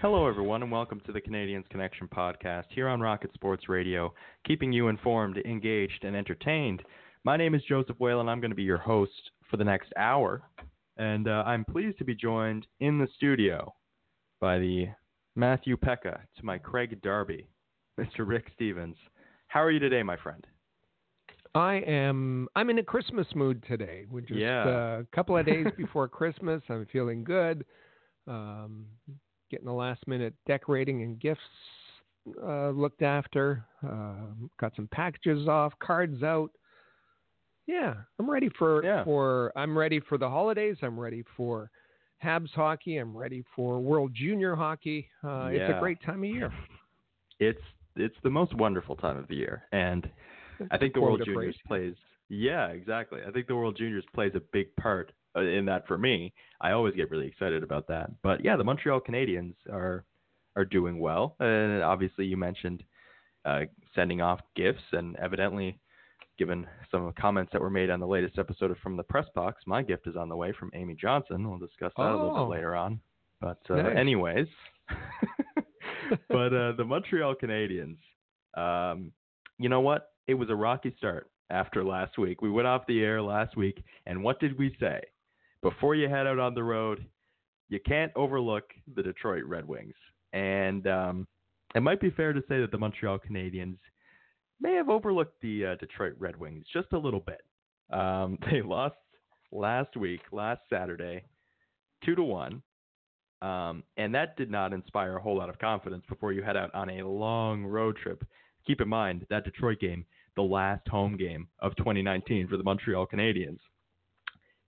Hello, everyone, and welcome to the Canadiens Connection podcast here on Rocket Sports Radio, keeping you informed, engaged, and entertained. My name is Joseph Whalen, and I'm going to be your host for the next hour. And uh, I'm pleased to be joined in the studio by the Matthew Pekka to my Craig Darby, Mr. Rick Stevens. How are you today, my friend? I am. I'm in a Christmas mood today. We're just Yeah. uh, a couple of days before Christmas. I'm feeling good. Um, getting the last minute decorating and gifts uh, looked after. Uh, got some packages off, cards out. Yeah, I'm ready for Yeah. for. I'm ready for the holidays. I'm ready for Habs hockey. I'm ready for World Junior hockey. Uh, It's a great time of year. It's it's the most wonderful time of the year, and I think the World Juniors plays. Yeah, exactly. I think the World Juniors plays a big part in that for me. I always get really excited about that. But yeah, the Montreal Canadiens are are doing well, and obviously you mentioned uh, sending off gifts, and evidently, given some of the comments that were made on the latest episode of From the Press Box, my gift is on the way from Amy Johnson. We'll discuss that a little Oh. bit later on. But uh, Nice. anyways, but uh, the Montreal Canadiens, um, you know what? It was a rocky start after last week. We went off the air last week, and what did we say? Before you head out on the road, you can't overlook the Detroit Red Wings. And um, it might be fair to say that the Montreal Canadiens may have overlooked the uh, Detroit Red Wings just a little bit. Um, they lost last week, last Saturday, two to one. Um, and that did not inspire a whole lot of confidence before you head out on a long road trip. Keep in mind that Detroit game, the last home game of 2019 for the Montreal Canadiens.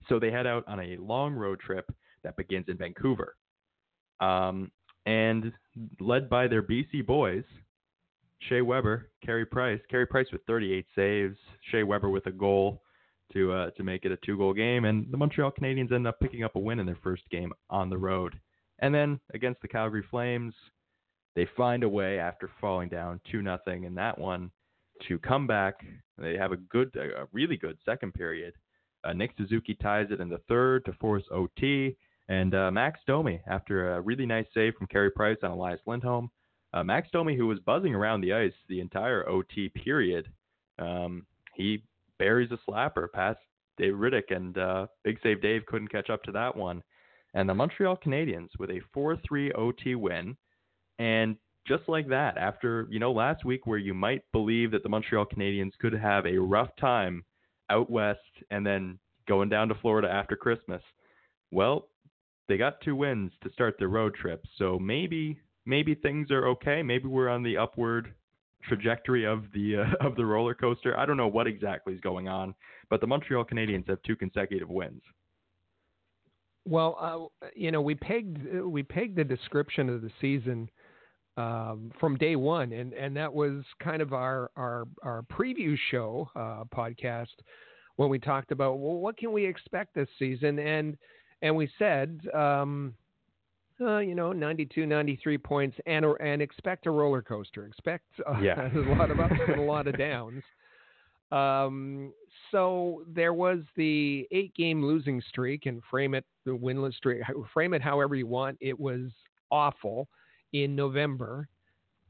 So they head out on a long road trip that begins in Vancouver. Um, and led by their BC boys, Shea Weber, Carey Price. Carey Price with 38 saves, Shea Weber with a goal to uh, to make it a two goal game, and the Montreal Canadiens end up picking up a win in their first game on the road. And then against the Calgary Flames, they find a way after falling down two nothing in that one to come back. They have a good, a really good second period. Uh, Nick Suzuki ties it in the third to force OT, and uh, Max Domi after a really nice save from Carey Price on Elias Lindholm. Uh, Max Domi, who was buzzing around the ice the entire OT period, um, he buries a slapper past Dave Rittich, and uh, Big Save Dave couldn't catch up to that one. And the Montreal Canadiens with a 4-3 OT win, and just like that, after you know last week where you might believe that the Montreal Canadiens could have a rough time out west and then going down to Florida after Christmas, well, they got two wins to start their road trip, so maybe maybe things are okay. Maybe we're on the upward trajectory of the uh, of the roller coaster. I don't know what exactly is going on, but the Montreal Canadiens have two consecutive wins. Well, uh, you know, we pegged we pegged the description of the season um, from day one, and, and that was kind of our our, our preview show uh, podcast when we talked about well, what can we expect this season, and and we said, um, uh, you know, 92, 93 points, and and expect a roller coaster, expect uh, Yeah. a lot of ups and a lot of downs. Um, so there was the eight game losing streak and frame it the winless streak, frame it however you want. It was awful in November.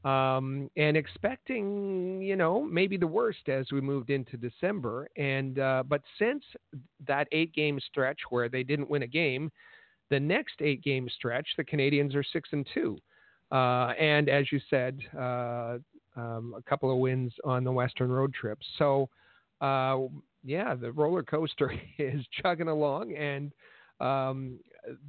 Um, and expecting, you know, maybe the worst as we moved into December. And, uh, but since that eight game stretch where they didn't win a game, the next eight game stretch, the Canadiens are six and two. Uh, and as you said, uh, um, a couple of wins on the Western road trip. So, uh, yeah, the roller coaster is chugging along, and um,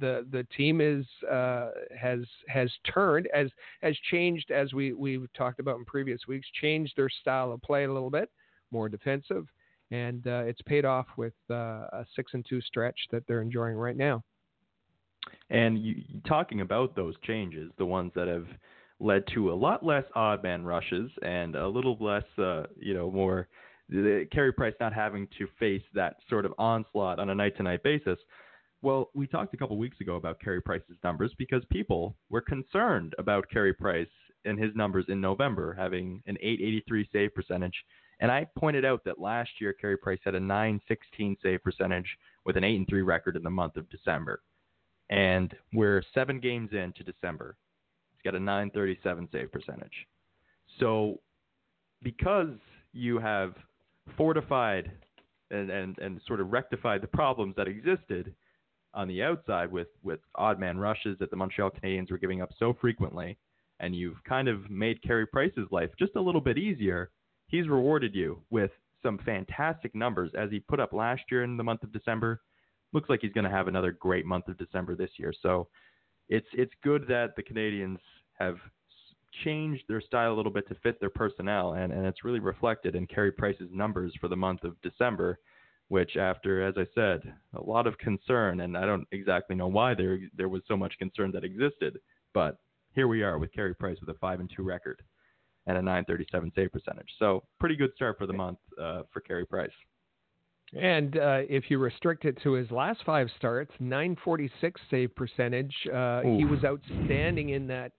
the the team is uh, has has turned as has changed as we we've talked about in previous weeks. Changed their style of play a little bit, more defensive, and uh, it's paid off with uh, a six and two stretch that they're enjoying right now. And you, talking about those changes, the ones that have led to a lot less odd man rushes and a little less, uh, you know, more the Carey Price not having to face that sort of onslaught on a night to night basis. Well, we talked a couple weeks ago about Carey Price's numbers because people were concerned about Carey Price and his numbers in November, having an 883 save percentage. And I pointed out that last year Carey Price had a 916 save percentage with an 8 and 3 record in the month of December. And we're seven games into December. He's got a 937 save percentage. So because you have fortified and, and, and sort of rectified the problems that existed on the outside with, with odd man rushes that the Montreal Canadiens were giving up so frequently, and you've kind of made Carey Price's life just a little bit easier, he's rewarded you with some fantastic numbers as he put up last year in the month of December. Looks like he's going to have another great month of December this year. So it's it's good that the Canadiens have changed their style a little bit to fit their personnel, and, and it's really reflected in Carey Price's numbers for the month of December, which, after, as I said, a lot of concern, and I don't exactly know why there there was so much concern that existed, but here we are with Carey Price with a five and two record and a 937 save percentage. So pretty good start for the month uh, for Carey Price. And uh, if you restrict it to his last five starts, 946 save percentage. Uh, he was outstanding in that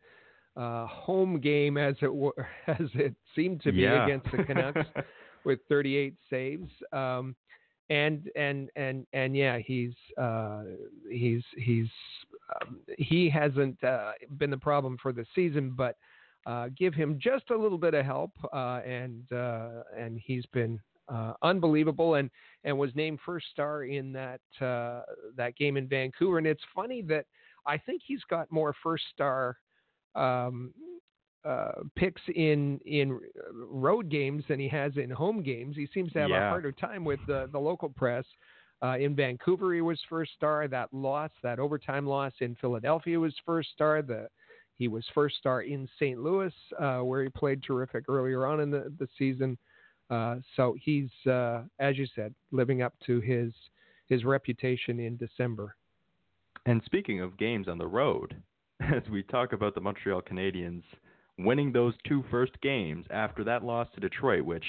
uh, home game as it were, as it seemed to be yeah. against the Canucks with 38 saves. Um, and and and and yeah, he's uh, he's he's um, he hasn't uh, been the problem for the season, but uh, give him just a little bit of help, uh, and uh, and he's been uh, unbelievable, and and was named first star in that that game in Vancouver. And it's funny that I think he's got more first star um, uh, picks in in road games than he has in home games. He seems to have yeah. a harder time with the, the local press. Uh, in Vancouver, he was first star. That loss, that overtime loss in Philadelphia, was first star. The he was first star in St. Louis, uh, where he played terrific earlier on in the, the season. Uh, so he's, uh, as you said, living up to his his reputation in December. And speaking of games on the road, as we talk about the Montreal Canadiens winning those two first games after that loss to Detroit, which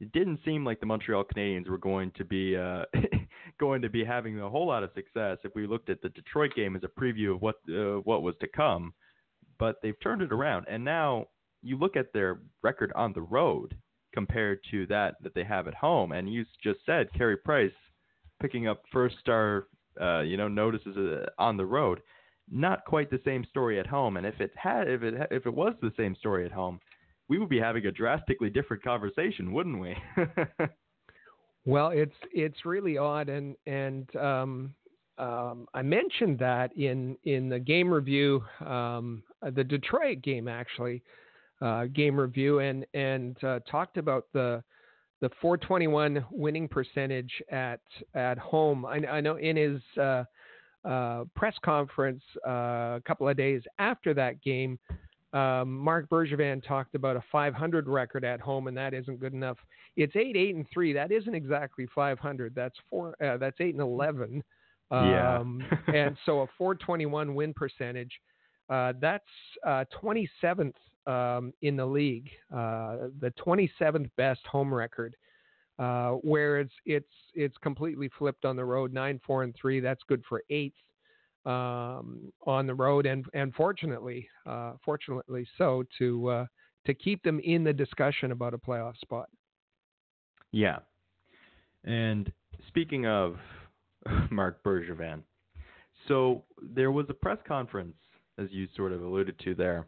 it didn't seem like the Montreal Canadiens were going to be uh, going to be having a whole lot of success if we looked at the Detroit game as a preview of what uh, what was to come. But they've turned it around, and now you look at their record on the road compared to that that they have at home, and you just said Carey Price picking up first star, uh, you know, notices uh, on the road not quite the same story at home. And if it had, if it if it was the same story at home, we would be having a drastically different conversation, wouldn't we? well, it's it's really odd, and and um, um, I mentioned that in in the game review, um, the Detroit game actually, uh, game review, and and uh, talked about the the 421 winning percentage at at home. I, I know in his uh, uh, press conference uh, a couple of days after that game, um, Marc Bergevin talked about a 500 record at home, and that isn't good enough. It's eight, eight, and three. That isn't exactly 500. That's four. Uh, that's eight and 11. Um, yeah. and so a 421 win percentage. Uh, that's 27th uh, um, in the league, uh, the 27th best home record. Uh, where it's it's it's completely flipped on the road. Nine, four, and three. That's good for eighth um, on the road, and and fortunately, uh, fortunately so to uh, to keep them in the discussion about a playoff spot. Yeah, and speaking of Marc Bergevin, so there was a press conference, as you sort of alluded to there,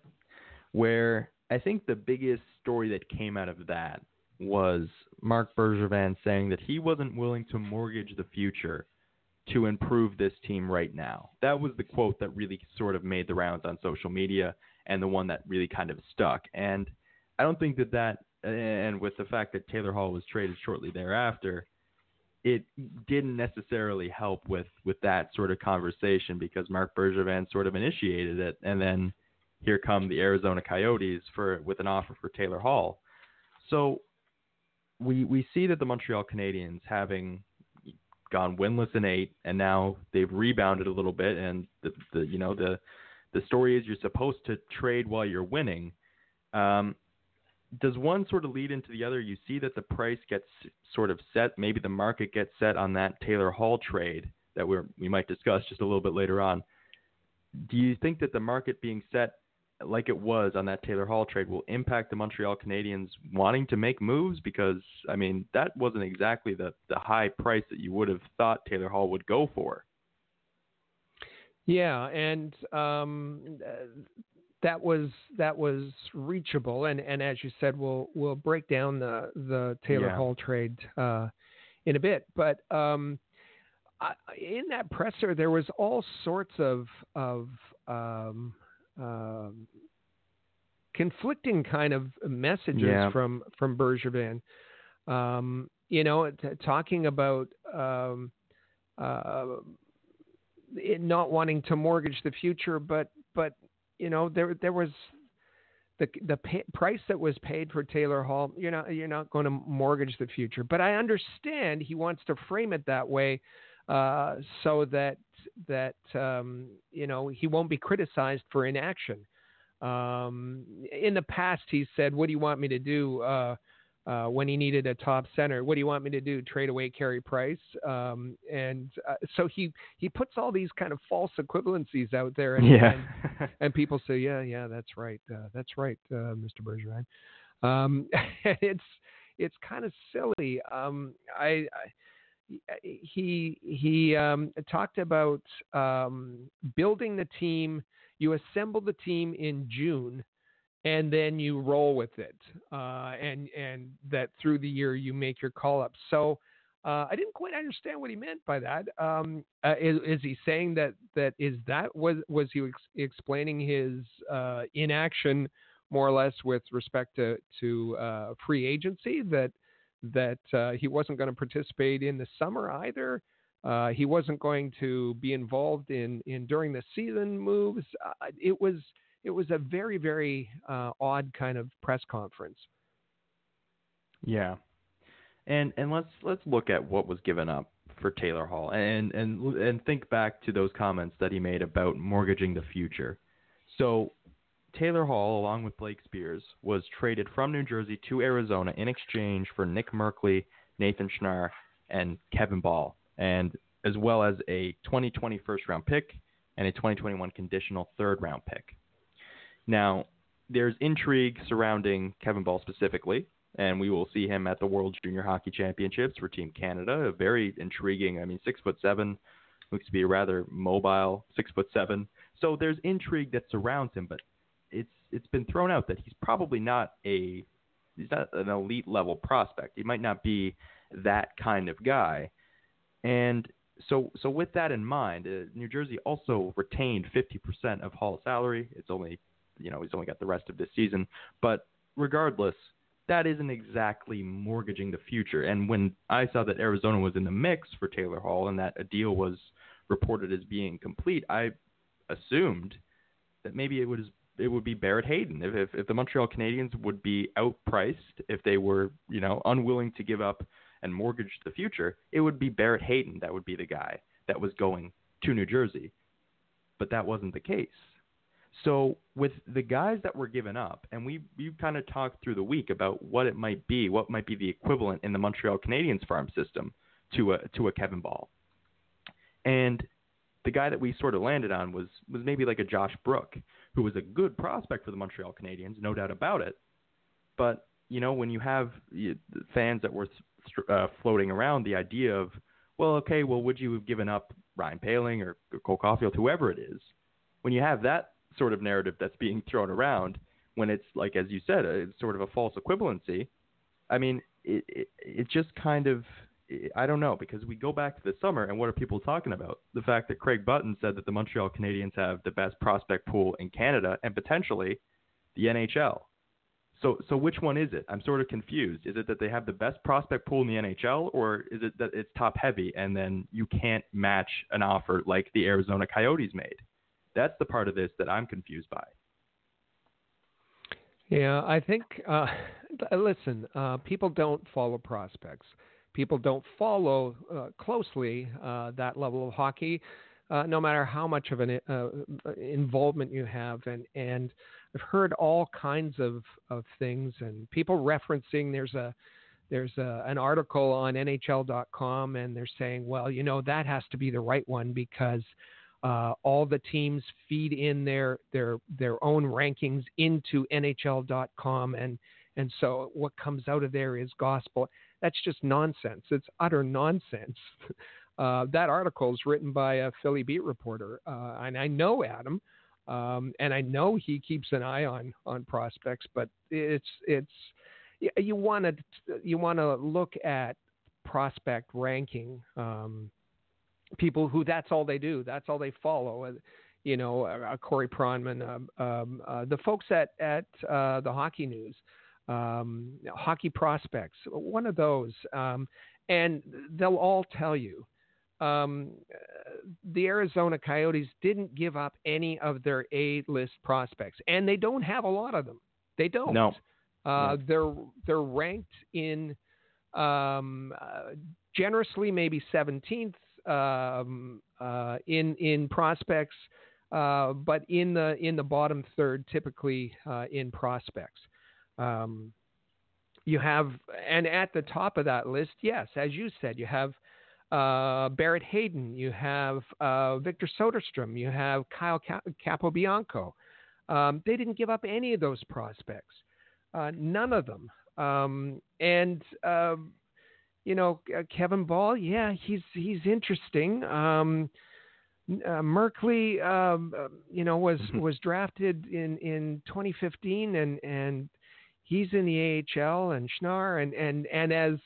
where I think the biggest story that came out of that was Marc Bergevin saying that he wasn't willing to mortgage the future to improve this team right now. That was the quote that really sort of made the rounds on social media and the one that really kind of stuck. And I don't think that that, and with the fact that Taylor Hall was traded shortly thereafter, it didn't necessarily help with with that sort of conversation because Marc Bergevin sort of initiated it, and then here come the Arizona Coyotes for with an offer for Taylor Hall. So we we see that the Montreal Canadiens having gone winless in eight, and now they've rebounded a little bit. And the, the you know the the story is you're supposed to trade while you're winning. Um, does one sort of lead into the other? You see that the price gets sort of set, maybe the market gets set on that Taylor Hall trade that we we might discuss just a little bit later on. Do you think that the market being set like it was on that Taylor Hall trade will impact the Montreal Canadiens wanting to make moves because I mean that wasn't exactly the the high price that you would have thought Taylor Hall would go for. Yeah, and um, that was that was reachable, and, and as you said, we'll we'll break down the the Taylor Yeah. Hall trade uh, in a bit, but um, I, in that presser there was all sorts of of um, um, conflicting kind of messages Yeah. from from Bergevin. Um, you know, t- talking about um, uh, it not wanting to mortgage the future, but but you know there there was the the pay, price that was paid for Taylor Hall. You're not you're not going to mortgage the future, but I understand he wants to frame it that way uh, so that that um, you know he won't be criticized for inaction. Um, in the past, he said, "What do you want me to do?" Uh, uh, when he needed a top center, what do you want me to do? Trade away Carey Price, um, and uh, so he he puts all these kind of false equivalencies out there, and, yeah. and, and people say, "Yeah, yeah, that's right, uh, that's right, uh, Mr. Bergeron." Um, it's it's kind of silly. Um, I, I he he um, talked about um, building the team. You assemble the team in June, and then you roll with it, uh, and and that through the year you make your call ups. So. Uh, I didn't quite understand what he meant by that. Um, uh, is, is he saying that that is that was was he ex- explaining his uh, inaction more or less with respect to to uh, free agency that that uh, he wasn't going to participate in the summer either. Uh, he wasn't going to be involved in in during the season moves. Uh, it was it was a very very uh, odd kind of press conference. Yeah, and and let's let's look at what was given up for Taylor Hall, and and and think back to those comments that he made about mortgaging the future. So Taylor Hall, along with Blake Speers, was traded from New Jersey to Arizona in exchange for Nick Merkley, Nathan Schnarr, and Kevin Bahl, and as well as a 2020 first round pick and a 2021 conditional third round pick. Now, there's intrigue surrounding Kevin Bahl specifically, and we will see him at the World Junior Hockey Championships for Team Canada. A very intriguing. I mean, six foot seven, looks to be a rather mobile six foot seven. So there's intrigue that surrounds him, but it's been thrown out that he's probably not a he's not an elite level prospect. He might not be that kind of guy, and so so with that in mind, uh, New Jersey also retained 50% of Hall's salary. It's only you know he's only got the rest of this season, but regardless, that isn't exactly mortgaging the future. And when I saw that Arizona was in the mix for Taylor Hall and that a deal was reported as being complete, I assumed that maybe it was it would be Barrett Hayton if, if if the Montreal Canadiens would be outpriced if they were you know unwilling to give up and mortgage the future, it would be Barrett Hayton that would be the guy that was going to New Jersey. But that wasn't the case. So with the guys that were given up, and we we kind of talked through the week about what it might be, what might be the equivalent in the Montreal Canadiens farm system to a to a Kevin Bahl. And the guy that we sort of landed on was was maybe like a Josh Brook, who was a good prospect for the Montreal Canadiens, no doubt about it. But you know, when you have fans that were uh, floating around the idea of, well, okay, well, would you have given up Ryan Poehling or Cole Caufield, whoever it is? When you have that sort of narrative that's being thrown around, when it's like, as you said, it's sort of a false equivalency. I mean, it, it, it just kind of, I don't know, because we go back to the summer and what are people talking about? The fact that Craig Button said that the Montreal Canadiens have the best prospect pool in Canada and potentially the NHL. So, so which one is it? I'm sort of confused. Is it that they have the best prospect pool in the NHL, or is it that it's top heavy and then you can't match an offer like the Arizona Coyotes made? That's the part of this that I'm confused by. Yeah, I think. Uh, listen, uh, people don't follow prospects. People don't follow uh, closely uh, that level of hockey, uh, no matter how much of an uh, involvement you have. And and I've heard all kinds of of things and people referencing. There's a there's a, an article on NHL.com, and they're saying, well, you know, that has to be the right one because uh, all the teams feed in their their their own rankings into NHL.com, and and so what comes out of there is gospel. That's just nonsense. It's utter nonsense. Uh, that article is written by a Philly beat reporter, uh, and I know Adam, um, and I know he keeps an eye on on prospects. But it's it's you want to you want to look at prospect ranking. Um, people who that's all they do, that's all they follow. Uh, you know, uh, Corey Pronman, uh, um, uh, the folks at at uh, the Hockey News, um, Hockey Prospects, one of those, um, and they'll all tell you. Um, the Arizona Coyotes didn't give up any of their A list prospects, and they don't have a lot of them. They don't. No. Uh, They're they're ranked in um, uh, generously maybe 17th um, uh, in in prospects, uh, but in the in the bottom third typically uh, in prospects. Um, you have and at the top of that list, yes, as you said, you have. Barrett Hayton, you have Victor Soderstrom, you have Kyle Capobianco. Um, they didn't give up any of those prospects. Uh, none of them. Um, and uh, you know, uh, Kevin Bahl, yeah, he's he's interesting. Um, uh, Merkley, um, uh, you know, was mm-hmm. was drafted in in 2015, and and he's in the AHL, and Schnarr, and and and as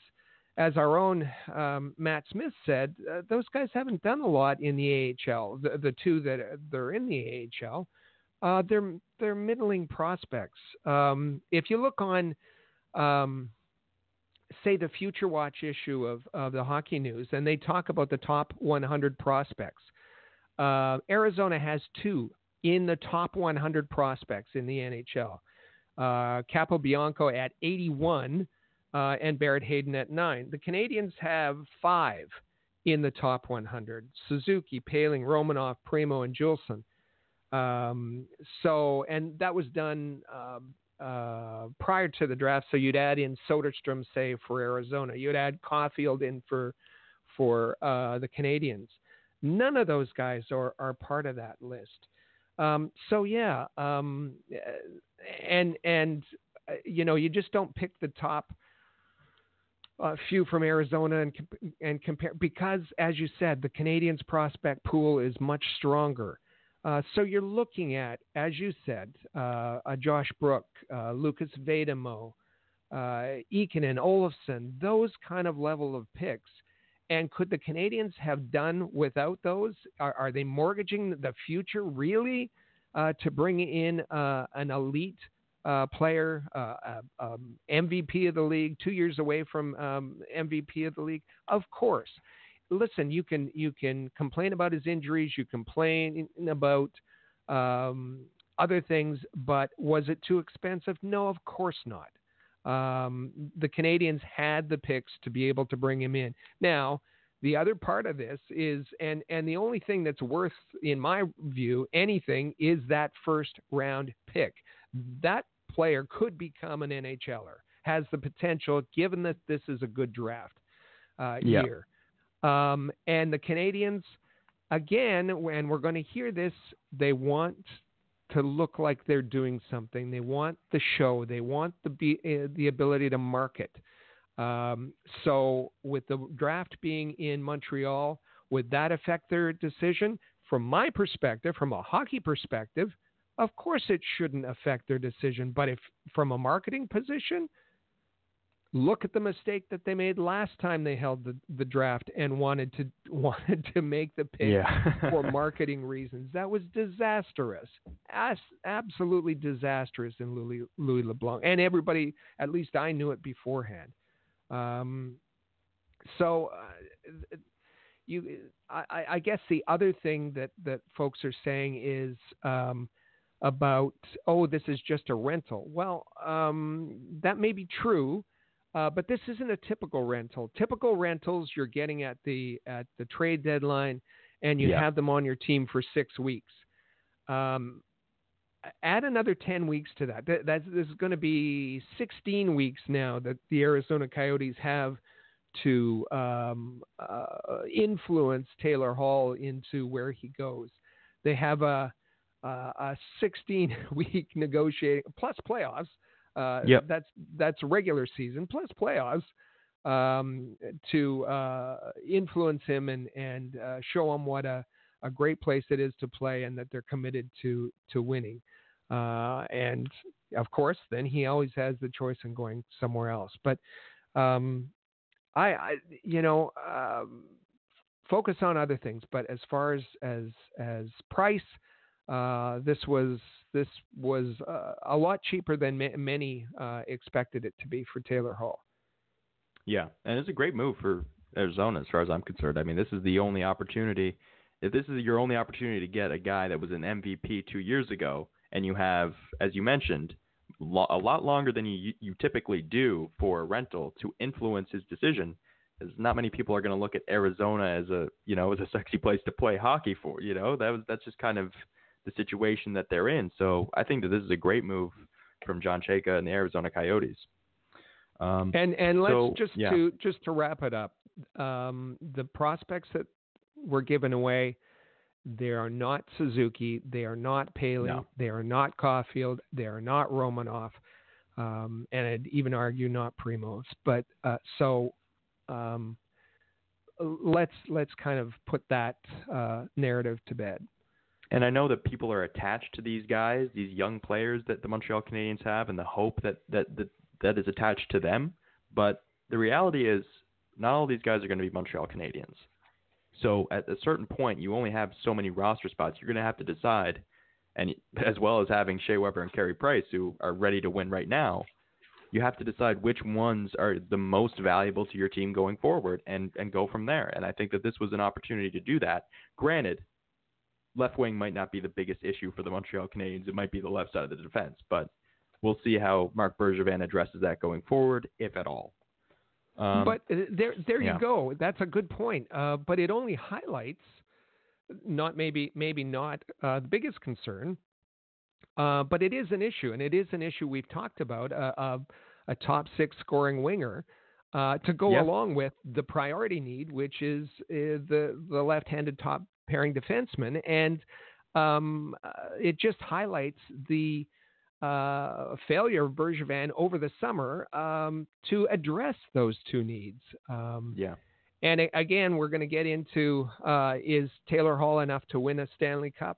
as our own um, Matt Smith said, uh, those guys haven't done a lot in the AHL. The, the two that they're in the AHL, uh, they're they're middling prospects. Um, if you look on, um, say, the Future Watch issue of, of the Hockey News, and they talk about the top 100 prospects. Uh, Arizona has two in the top 100 prospects in the NHL. Uh, Capobianco at 81 uh, and Barrett Hayton at 9. The Canadiens have five in the top 100 Suzuki, Poehling, Romanov, Primo, and Juulsen. Um, so, and that was done uh, uh, prior to the draft. So you'd add in Soderstrom, say for Arizona. You'd add Caufield in for for uh, the Canadiens. None of those guys are are part of that list. Um, so yeah, um, and and uh, you know you just don't pick the top. Uh, few from Arizona and and compare because, as you said, the Canadiens prospect pool is much stronger. Uh, so you're looking at, as you said, uh, a Josh Brook, uh, Lucas Vejdemo, uh, Ikonen, Olofsson, those kind of level of picks. And could the Canadiens have done without those? Are, are they mortgaging the future really to bring in uh, an elite uh, player, uh, um, MVP of the league, two years away from um, MVP of the league? Of course listen, you can you can complain about his injuries, you complain about um, other things, but was it too expensive? No, of course not. Um, the Canadiens had the picks to be able to bring him in. Now, the other part of this is, and and the only thing that's worth, in my view, anything is that first round pick. That player could become an NHLer, has the potential, given that this is a good draft uh, year. Um, and the canadiens again, and we're going to hear this, they want to look like they're doing something. They want the show. They want the uh, the ability to market. Um, so, with the draft being in Montreal, would that affect their decision? From my perspective, from a hockey perspective, of course it shouldn't affect their decision. But if from a marketing position, look at the mistake that they made last time they held the, the draft and wanted to wanted to make the pick yeah. for marketing reasons. That was disastrous, As, absolutely disastrous in Louis, Louis LeBlanc, and everybody. At least I knew it beforehand. Um, so, uh, you, I, I, guess the other thing that that folks are saying is. Um, about oh this is just a rental well um, that may be true Uh, but this isn't a typical rental. Typical rentals you're getting at the at the trade deadline, and you Yeah. have them on your team for six weeks. Um, add another ten weeks to that. that that's this is going to be 16 weeks now that the Arizona Coyotes have to um, uh, influence Taylor Hall into where he goes. They have a uh, a 16 week negotiating plus playoffs. Uh, Yep. That's that's regular season plus playoffs um, to uh, influence him and and uh, show him what a, a great place it is to play and that they're committed to to winning. Uh, and of course, then he always has the choice in going somewhere else. But um, I, I, you know, um, focus on other things. But as far as as as price, uh, this was this was uh, a lot cheaper than ma- many uh, expected it to be for Taylor Hall. Yeah, and it's a great move for Arizona as far as I'm concerned. I mean, this is the only opportunity. If this is your only opportunity to get a guy that was an MVP two years ago, and you have, as you mentioned, lo- a lot longer than you you typically do for a rental to influence his decision, because not many people are going to look at Arizona as a you know as a sexy place to play hockey for. You know that was that's just kind of the situation that they're in. So I think that this is a great move from John Chayka and the Arizona Coyotes. Um, And and let's So, just yeah. to just to wrap it up, um, the prospects that were given away, they are not Suzuki, they are not Paley, No. they are not Caufield, they are not Romanov, um, and I'd even argue not Primos. But uh, so um, let's let's kind of put that uh, narrative to bed. And I know that people are attached to these guys, these young players that the Montreal Canadiens have, and the hope that that that, that is attached to them. But the reality is, not all these guys are going to be Montreal Canadiens. So at a certain point, you only have so many roster spots. You're going to have to decide, and as well as having Shea Weber and Carey Price, who are ready to win right now, you have to decide which ones are the most valuable to your team going forward, and and go from there. And I think that this was an opportunity to do that. Granted, left wing might not be the biggest issue for the Montreal Canadiens. It might be the left side of the defense, but we'll see how Marc Bergevin addresses that going forward, if at all. Um, but uh, there, there yeah. you go. That's a good point. Uh, but it only highlights, not maybe, maybe not uh, the biggest concern, uh, but it is an issue, and it is an issue we've talked about uh, of a top six scoring winger uh, to go Yeah. along with the priority need, which is uh, the the left-handed top pairing defenseman, and um, uh, it just highlights the uh, failure of Bergevin over the summer um, to address those two needs. Um, yeah, and again, we're going to get into uh, is Taylor Hall enough to win a Stanley Cup?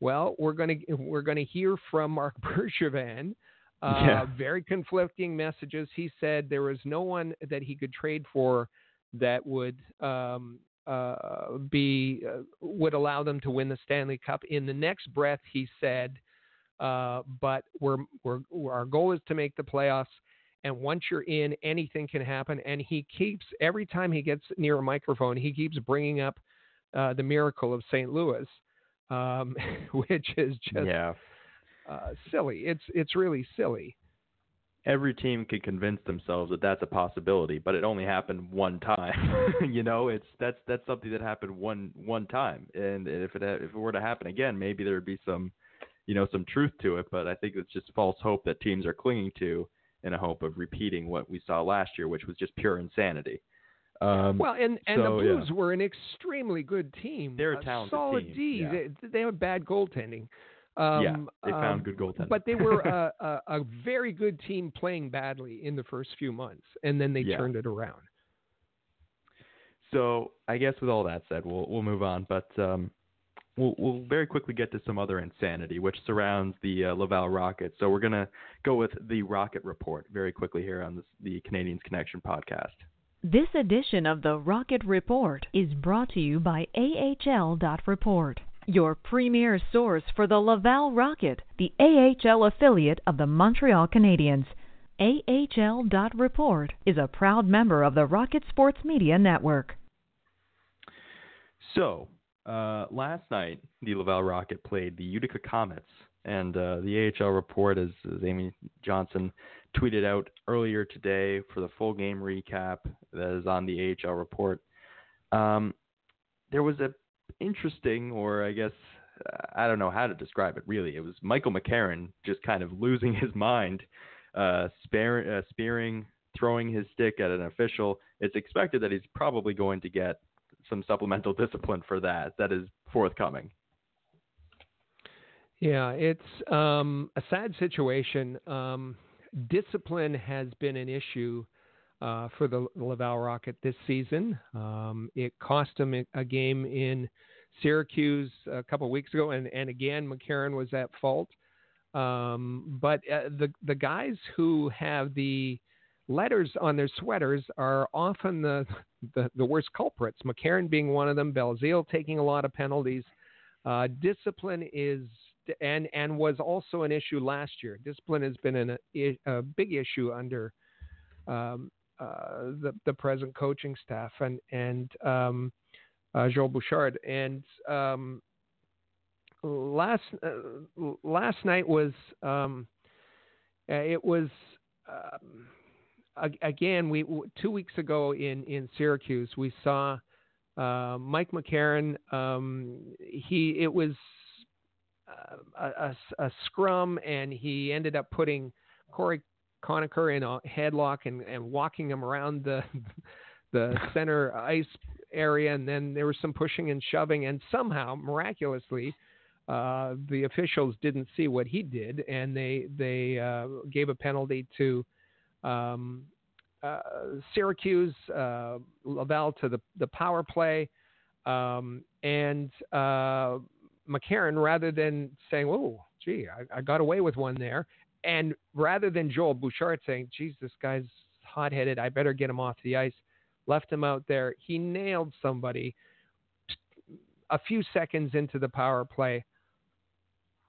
Well, we're going to we're going to hear from Marc Bergevin. Uh, Yeah. Very conflicting messages. He said there was no one that he could trade for that would um, uh, be uh, would allow them to win the Stanley Cup. In the next breath, he said, uh, "But we're, we're our goal is to make the playoffs." And once you're in, anything can happen. And he keeps every time he gets near a microphone, he keeps bringing up uh, the miracle of St. Louis, um, which is just yeah. uh, silly. It's it's really silly. Every team can convince themselves that that's a possibility, but it only happened one time. you know, it's that's that's something that happened one one time, and if it if it were to happen again, maybe there would be some, you know, some truth to it. But I think it's just false hope that teams are clinging to in a hope of repeating what we saw last year, which was just pure insanity. Um, Well, and and so, the yeah. Blues were an extremely good team. They're a talented solid team, D. yeah. They, they have bad goaltending. Um, yeah, they found um, good goaltending. But they were a, a, a very good team playing badly in the first few months, and then they Yeah. turned it around. So I guess with all that said, we'll we'll move on, but um, we'll we'll very quickly get to some other insanity which surrounds the uh, Laval rocket. So we're gonna go with the Rocket Report very quickly here on this, the Canadiens Connection podcast. This edition of the Rocket Report is brought to you by AHL.Report, your premier source for the Laval Rocket, the AHL affiliate of the Montreal Canadiens. AHL.Report is a proud member of the Rocket Sports Media Network. So uh, last night the Laval Rocket played the Utica Comets, and uh, the AHL report, as, as Amy Johnson tweeted out earlier today for the full game recap that is on the AHL report. Um, there was a interesting, or I guess uh, I don't know how to describe it. Really, it was Michael McCarron just kind of losing his mind, uh, uh, spearing, throwing his stick at an official. It's expected that he's probably going to get some supplemental discipline for that. That is forthcoming. Yeah, it's um, a sad situation. Um, discipline has been an issue uh, for the Laval Rocket this season. Um, it cost them a game in Syracuse a couple weeks ago, and, and again, McCarron was at fault. Um, but uh, the the guys who have the letters on their sweaters are often the, the, the worst culprits. McCarron being one of them, Belzile taking a lot of penalties. Uh, discipline is and and was also an issue last year. Discipline has been an, a, a big issue under um, uh, the the present coaching staff and and um, uh, Joel Bouchard. And um, last uh, last night was um, uh, it was um, again we two weeks ago in in Syracuse we saw uh, Mike McCarron. Um, he it was a, a, a, scrum, and he ended up putting Cory Conacher in a headlock and, and walking him around the the center ice area, and then there was some pushing and shoving, and somehow, miraculously, uh, the officials didn't see what he did, and they they uh, gave a penalty to um, uh, Syracuse, uh, Laval to the the power play, um, and uh, McCarron, rather than saying, "Oh, gee, I, I got away with one there," and rather than Joel Bouchard saying, "Geez, this guy's hot-headed. I better get him off the ice," left him out there. He nailed somebody a few seconds into the power play.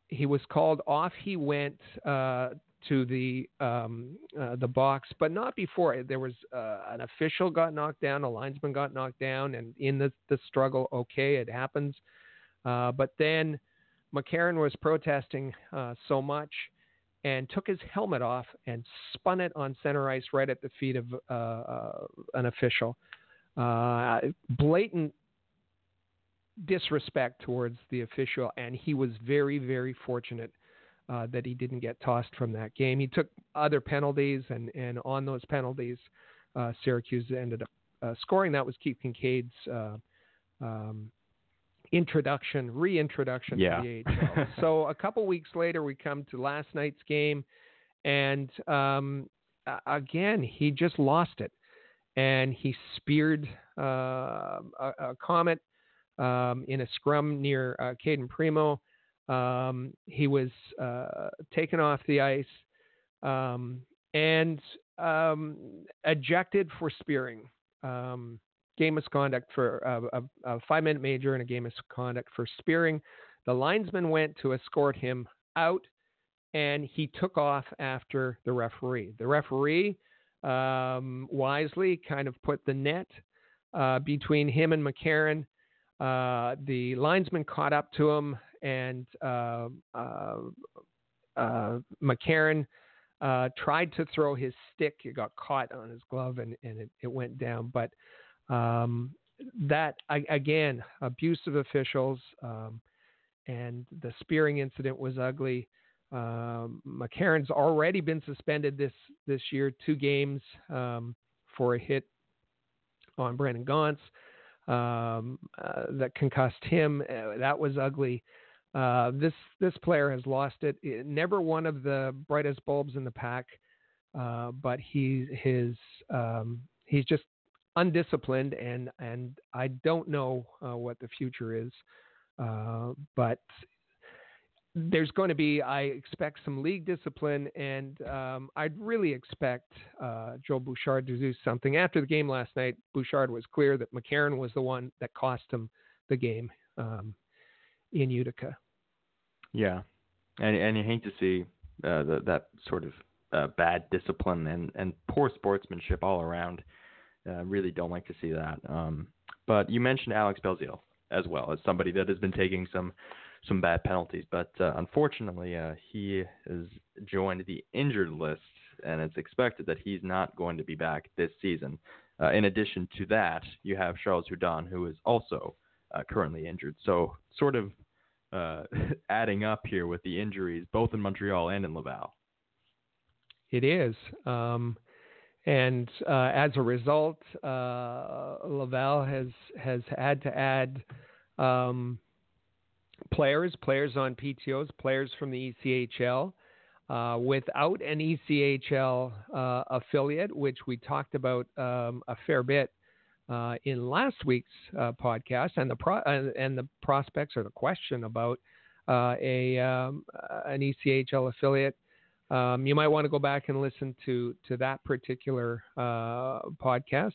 He was called off. He went uh, to the um, uh, the box, but not before. There was uh, an official got knocked down, a linesman got knocked down, and in the the struggle, okay, it happens. Uh, but then McCarron was protesting uh, so much and took his helmet off and spun it on center ice right at the feet of uh, uh an official. Blatant disrespect towards the official, and he was very, very fortunate uh, that he didn't get tossed from that game. He took other penalties, and, and on those penalties, Syracuse ended up scoring. That was Keith Kinkaid's um, introduction, reintroduction yeah. to the AHL. so a couple weeks later, we come to last night's game, and um, again, he just lost it, and he speared uh, a, a, comet um, in a scrum near uh, Cayden Primeau. Um, he was uh, taken off the ice um, and um, ejected for spearing. Um, game misconduct for uh, a, a five minute major and a game misconduct for spearing. The linesman went to escort him out and he took off after the referee. The referee um, wisely kind of put the net uh, between him and McCarron. Uh, the linesman caught up to him, and uh, uh, uh McCarron uh, tried to throw his stick. It got caught on his glove, and, and it, it went down. But um, that again, abusive officials, um, and the spearing incident was ugly. Um, McCarron's already been suspended this this year, two games um, for a hit on Brandon Gaunce um, uh, that concussed him. Uh, that was ugly. Uh, this this player has lost it. it. Never one of the brightest bulbs in the pack, uh, but he his um, he's just undisciplined, and and I don't know uh, what the future is, uh, but there's going to be, I expect, some league discipline, and um, I'd really expect uh, Joe Bouchard to do something. After the game last night, Bouchard was clear that McCarron was the one that cost him the game um, in Utica. Yeah, and and you hate to see uh, the, that sort of uh, bad discipline and, and poor sportsmanship all around. Uh, really don't like to see that. Um, but you mentioned Alex Belzile, as well as somebody that has been taking some some bad penalties. But uh, unfortunately, uh, he has joined the injured list, and it's expected that he's not going to be back this season. Uh, in addition to that, you have Charles Hudon, who is also uh, currently injured. So, sort of uh, adding up here with the injuries, both in Montreal and in Laval. It is. Um, and uh, as a result, uh, Laval has has had to add um, players, players on PTOS, players from the ECHL. Uh, without an ECHL uh, affiliate, which we talked about um, a fair bit uh, in last week's uh, podcast, and the pro- and the prospects or the question about a um, an ECHL affiliate um, you might want to go back and listen to to that particular uh, podcast.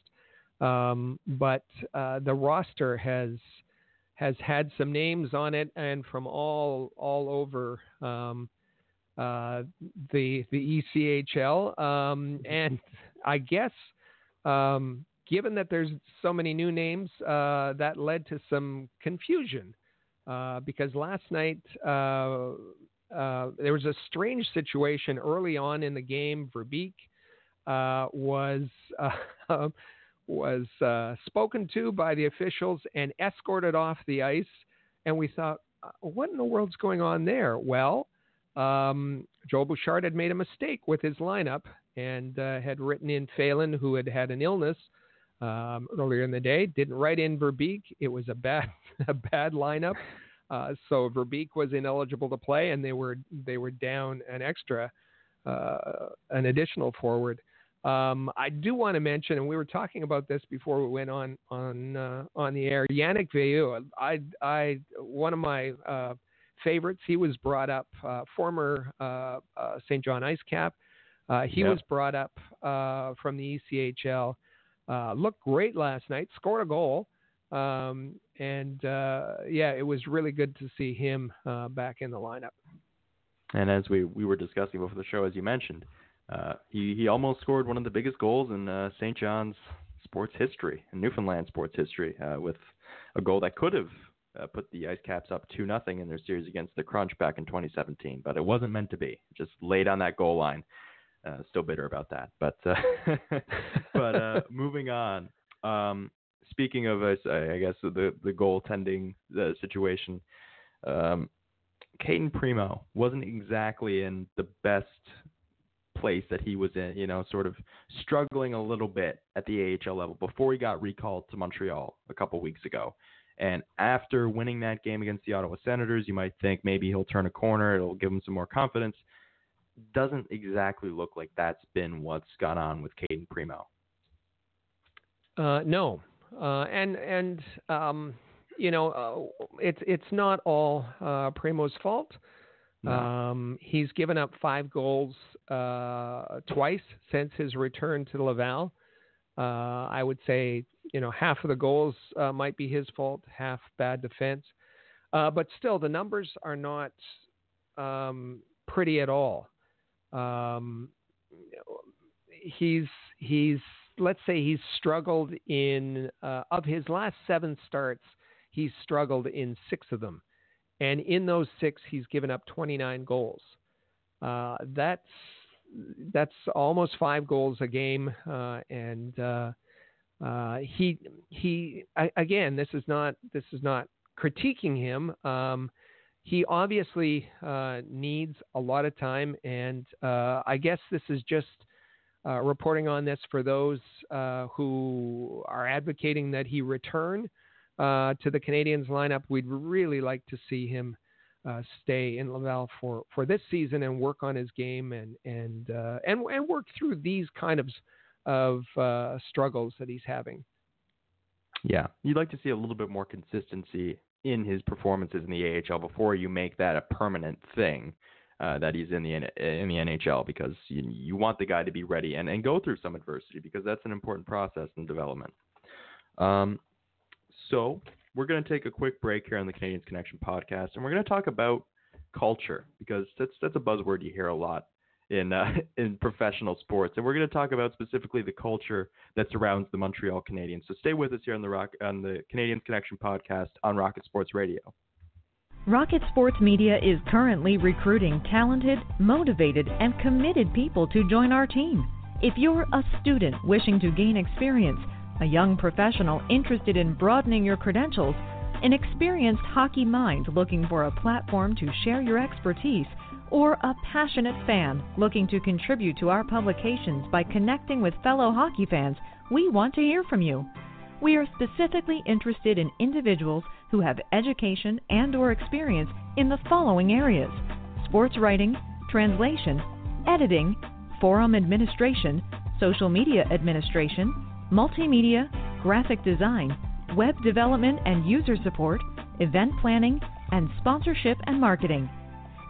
Um, but uh, the roster has has had some names on it, and from all all over um, uh, the the ECHL. Um, and I guess um, given that there's so many new names, uh, that led to some confusion. Uh, because last night uh, uh, there was a strange situation early on in the game. Verbeek uh, was uh, was uh, spoken to by the officials and escorted off the ice, and we thought, uh, what in the world's going on there? Well, um, Joel Bouchard had made a mistake with his lineup and had written in Phelan, who had had an illness. Um, earlier in the day, didn't write in Verbeek. It was a bad, a bad lineup. Uh, so Verbeek was ineligible to play, and they were they were down an extra, uh, an additional forward. Um, I do want to mention, and we were talking about this before we went on on uh, on the air. Yannick Veilleux, I I one of my uh, favorites. He was brought up, uh, former uh, St. John Ice Cap. he was brought up from the ECHL. Looked great last night. Scored a goal. Um, and uh, yeah, it was really good to see him uh, back in the lineup. And as we, we were discussing before the show, as you mentioned, uh, he he almost scored one of the biggest goals in uh, St. John's sports history, in Newfoundland sports history, uh, with a goal that could have uh, put the Ice Caps up two nothing in their series against the Crunch back in 2017, but it wasn't meant to be. Just laid on that goal line. Still bitter about that, but but moving on. Um, speaking of, I guess the the goaltending the situation, um, Cayden Primeau wasn't exactly in the best place that he was in. You know, sort of struggling a little bit at the AHL level before he got recalled to Montreal a couple weeks ago. And after winning that game against the Ottawa Senators, you might think maybe he'll turn a corner. It'll give him some more confidence. Doesn't exactly look like that's been what's gone on with Cayden Primeau. Uh, no, uh, and and um, you know uh, it's it's not all uh, Primeau's fault. No. Um, he's given up five goals uh, twice since his return to Laval. Uh, I would say you know half of the goals uh, might be his fault, half bad defense. but still, the numbers are not um, pretty at all. Um, he's he's let's say he's struggled in uh, of his last seven starts, he's struggled in six of them, and in those six, he's given up 29 goals. Uh, that's that's almost five goals a game, uh, and uh, uh, he he again, this is not this is not critiquing him. Um, he obviously uh, needs a lot of time, and I guess this is just uh, reporting on this for those uh, who are advocating that he return uh, to the Canadiens lineup. We'd really like to see him uh, stay in Laval for, for this season and work on his game and and uh, and and work through these kind of of uh, struggles that he's having. Yeah, you'd like to see a little bit more consistency in his performances in the AHL before you make that a permanent thing. Uh, that he's in the in the NHL because you, you want the guy to be ready and, and go through some adversity because that's an important process in development. Um, so we're going to take a quick break here on the Canadiens Connection podcast, and we're going to talk about culture because that's that's a buzzword you hear a lot in uh, in professional sports, and we're going to talk about specifically the culture that surrounds the Montreal Canadiens. So stay with us here on the Rock on the Canadiens Connection podcast on Rocket Sports Radio. Rocket Sports Media is currently recruiting talented, motivated, and committed people to join our team. If you're a student wishing to gain experience, a young professional interested in broadening your credentials, an experienced hockey mind looking for a platform to share your expertise, or a passionate fan looking to contribute to our publications by connecting with fellow hockey fans, we want to hear from you. We are specifically interested in individuals who have education and or experience in the following areas: sports writing, translation, editing, forum administration, social media administration, multimedia, graphic design, web development and user support, event planning, and sponsorship and marketing.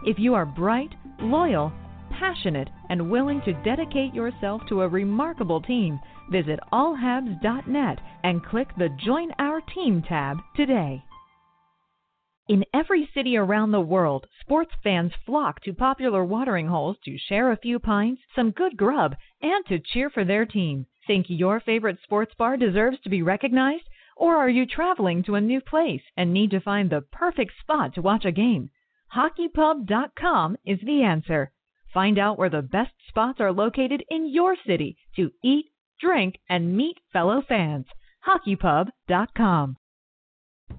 If you are bright, loyal, passionate, and willing to dedicate yourself to a remarkable team, visit allhabs.net and click the Join Our Team tab today. In every city around the world, sports fans flock to popular watering holes to share a few pints, some good grub, and to cheer for their team. Think your favorite sports bar deserves to be recognized? Or are you traveling to a new place and need to find the perfect spot to watch a game? HockeyPub.com is the answer. Find out where the best spots are located in your city to eat, drink, and meet fellow fans. HockeyPub.com.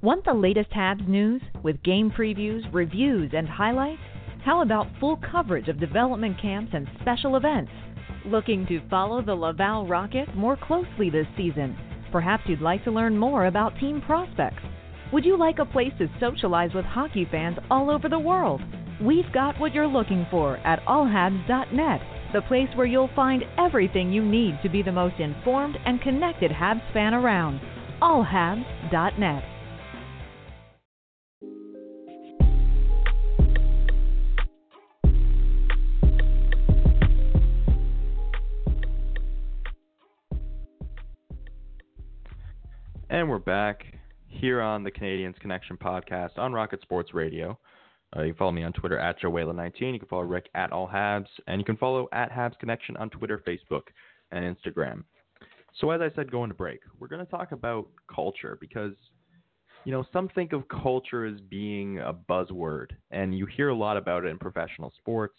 Want the latest Habs news with game previews, reviews, and highlights? How about full coverage of development camps and special events? Looking to follow the Laval Rocket more closely this season? Perhaps you'd like to learn more about team prospects. Would you like a place to socialize with hockey fans all over the world? We've got what you're looking for at allhabs.net, the place where you'll find everything you need to be the most informed and connected Habs fan around. allhabs.net. And we're back here on the Canadiens Connection podcast on Rocket Sports Radio. Uh, you can follow me on Twitter at JoeWhalen19. You can follow Rick at All Habs. And you can follow at Habs Connection on Twitter, Facebook, and Instagram. So, as I said going to break, we're going to talk about culture because, you know, some think of culture as being a buzzword. And you hear a lot about it in professional sports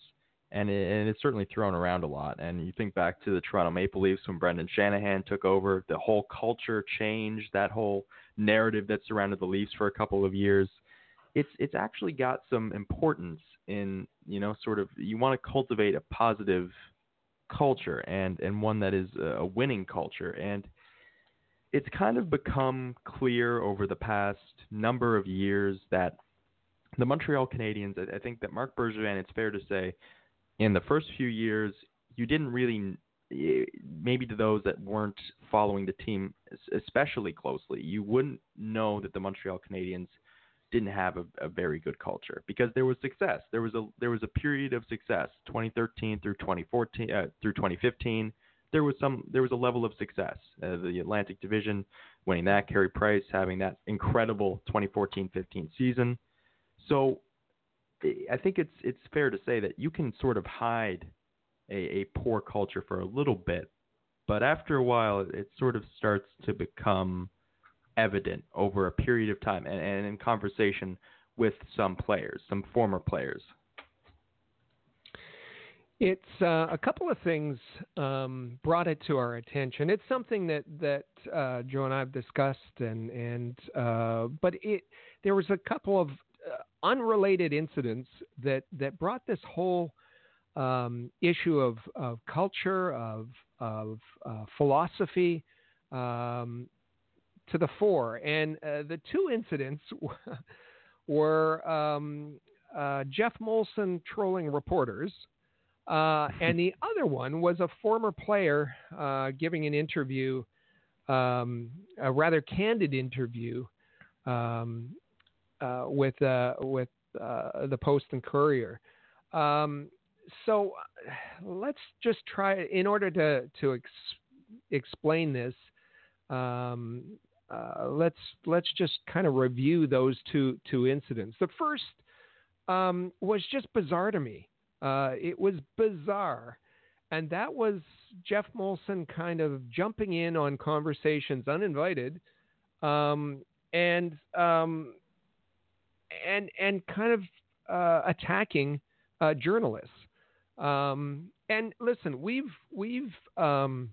and, it, and it's certainly thrown around a lot. And you think back to the Toronto Maple Leafs when Brendan Shanahan took over, the whole culture changed, that whole narrative that surrounded the Leafs for a couple of years. It's it's actually got some importance in you know sort of you want to cultivate a positive culture and and one that is a winning culture and it's kind of become clear over the past number of years that the Montreal Canadiens, I think that Marc Bergevin, it's fair to say, in the first few years, you didn't really, eh, maybe to those that weren't following the team especially closely, you wouldn't know that the Montreal Canadiens didn't have a, a very good culture because there was success. There was a there was a period of success, 2013 through 2014 uh, through 2015. There was some there was a level of success. Uh, the Atlantic Division, winning that, Carey Price having that incredible 2014-15 season. So I think it's it's fair to say that you can sort of hide a, a poor culture for a little bit, but after a while, it sort of starts to become evident over a period of time and, and in conversation with some players, some former players. It's uh, a couple of things um, brought it to our attention. It's something that that uh, Joe and I have discussed, and and uh, but it there was a couple of unrelated incidents that that brought this whole um, issue of, of culture of of uh, philosophy um, to the fore, and uh, the two incidents were um, uh, Geoff Molson trolling reporters. Uh, and the other one was a former player uh, giving an interview, um, a rather candid interview um, uh, with uh, with uh, the Post and Courier. Um, so let's just try in order to to ex- explain this. Um, uh, let's let's just kind of review those two two incidents. The first um, was just bizarre to me. Uh, it was bizarre. And that was Geoff Molson kind of jumping in on conversations uninvited um, and, um, and, and kind of uh, attacking uh, journalists. Um, and listen, we've, we've, um,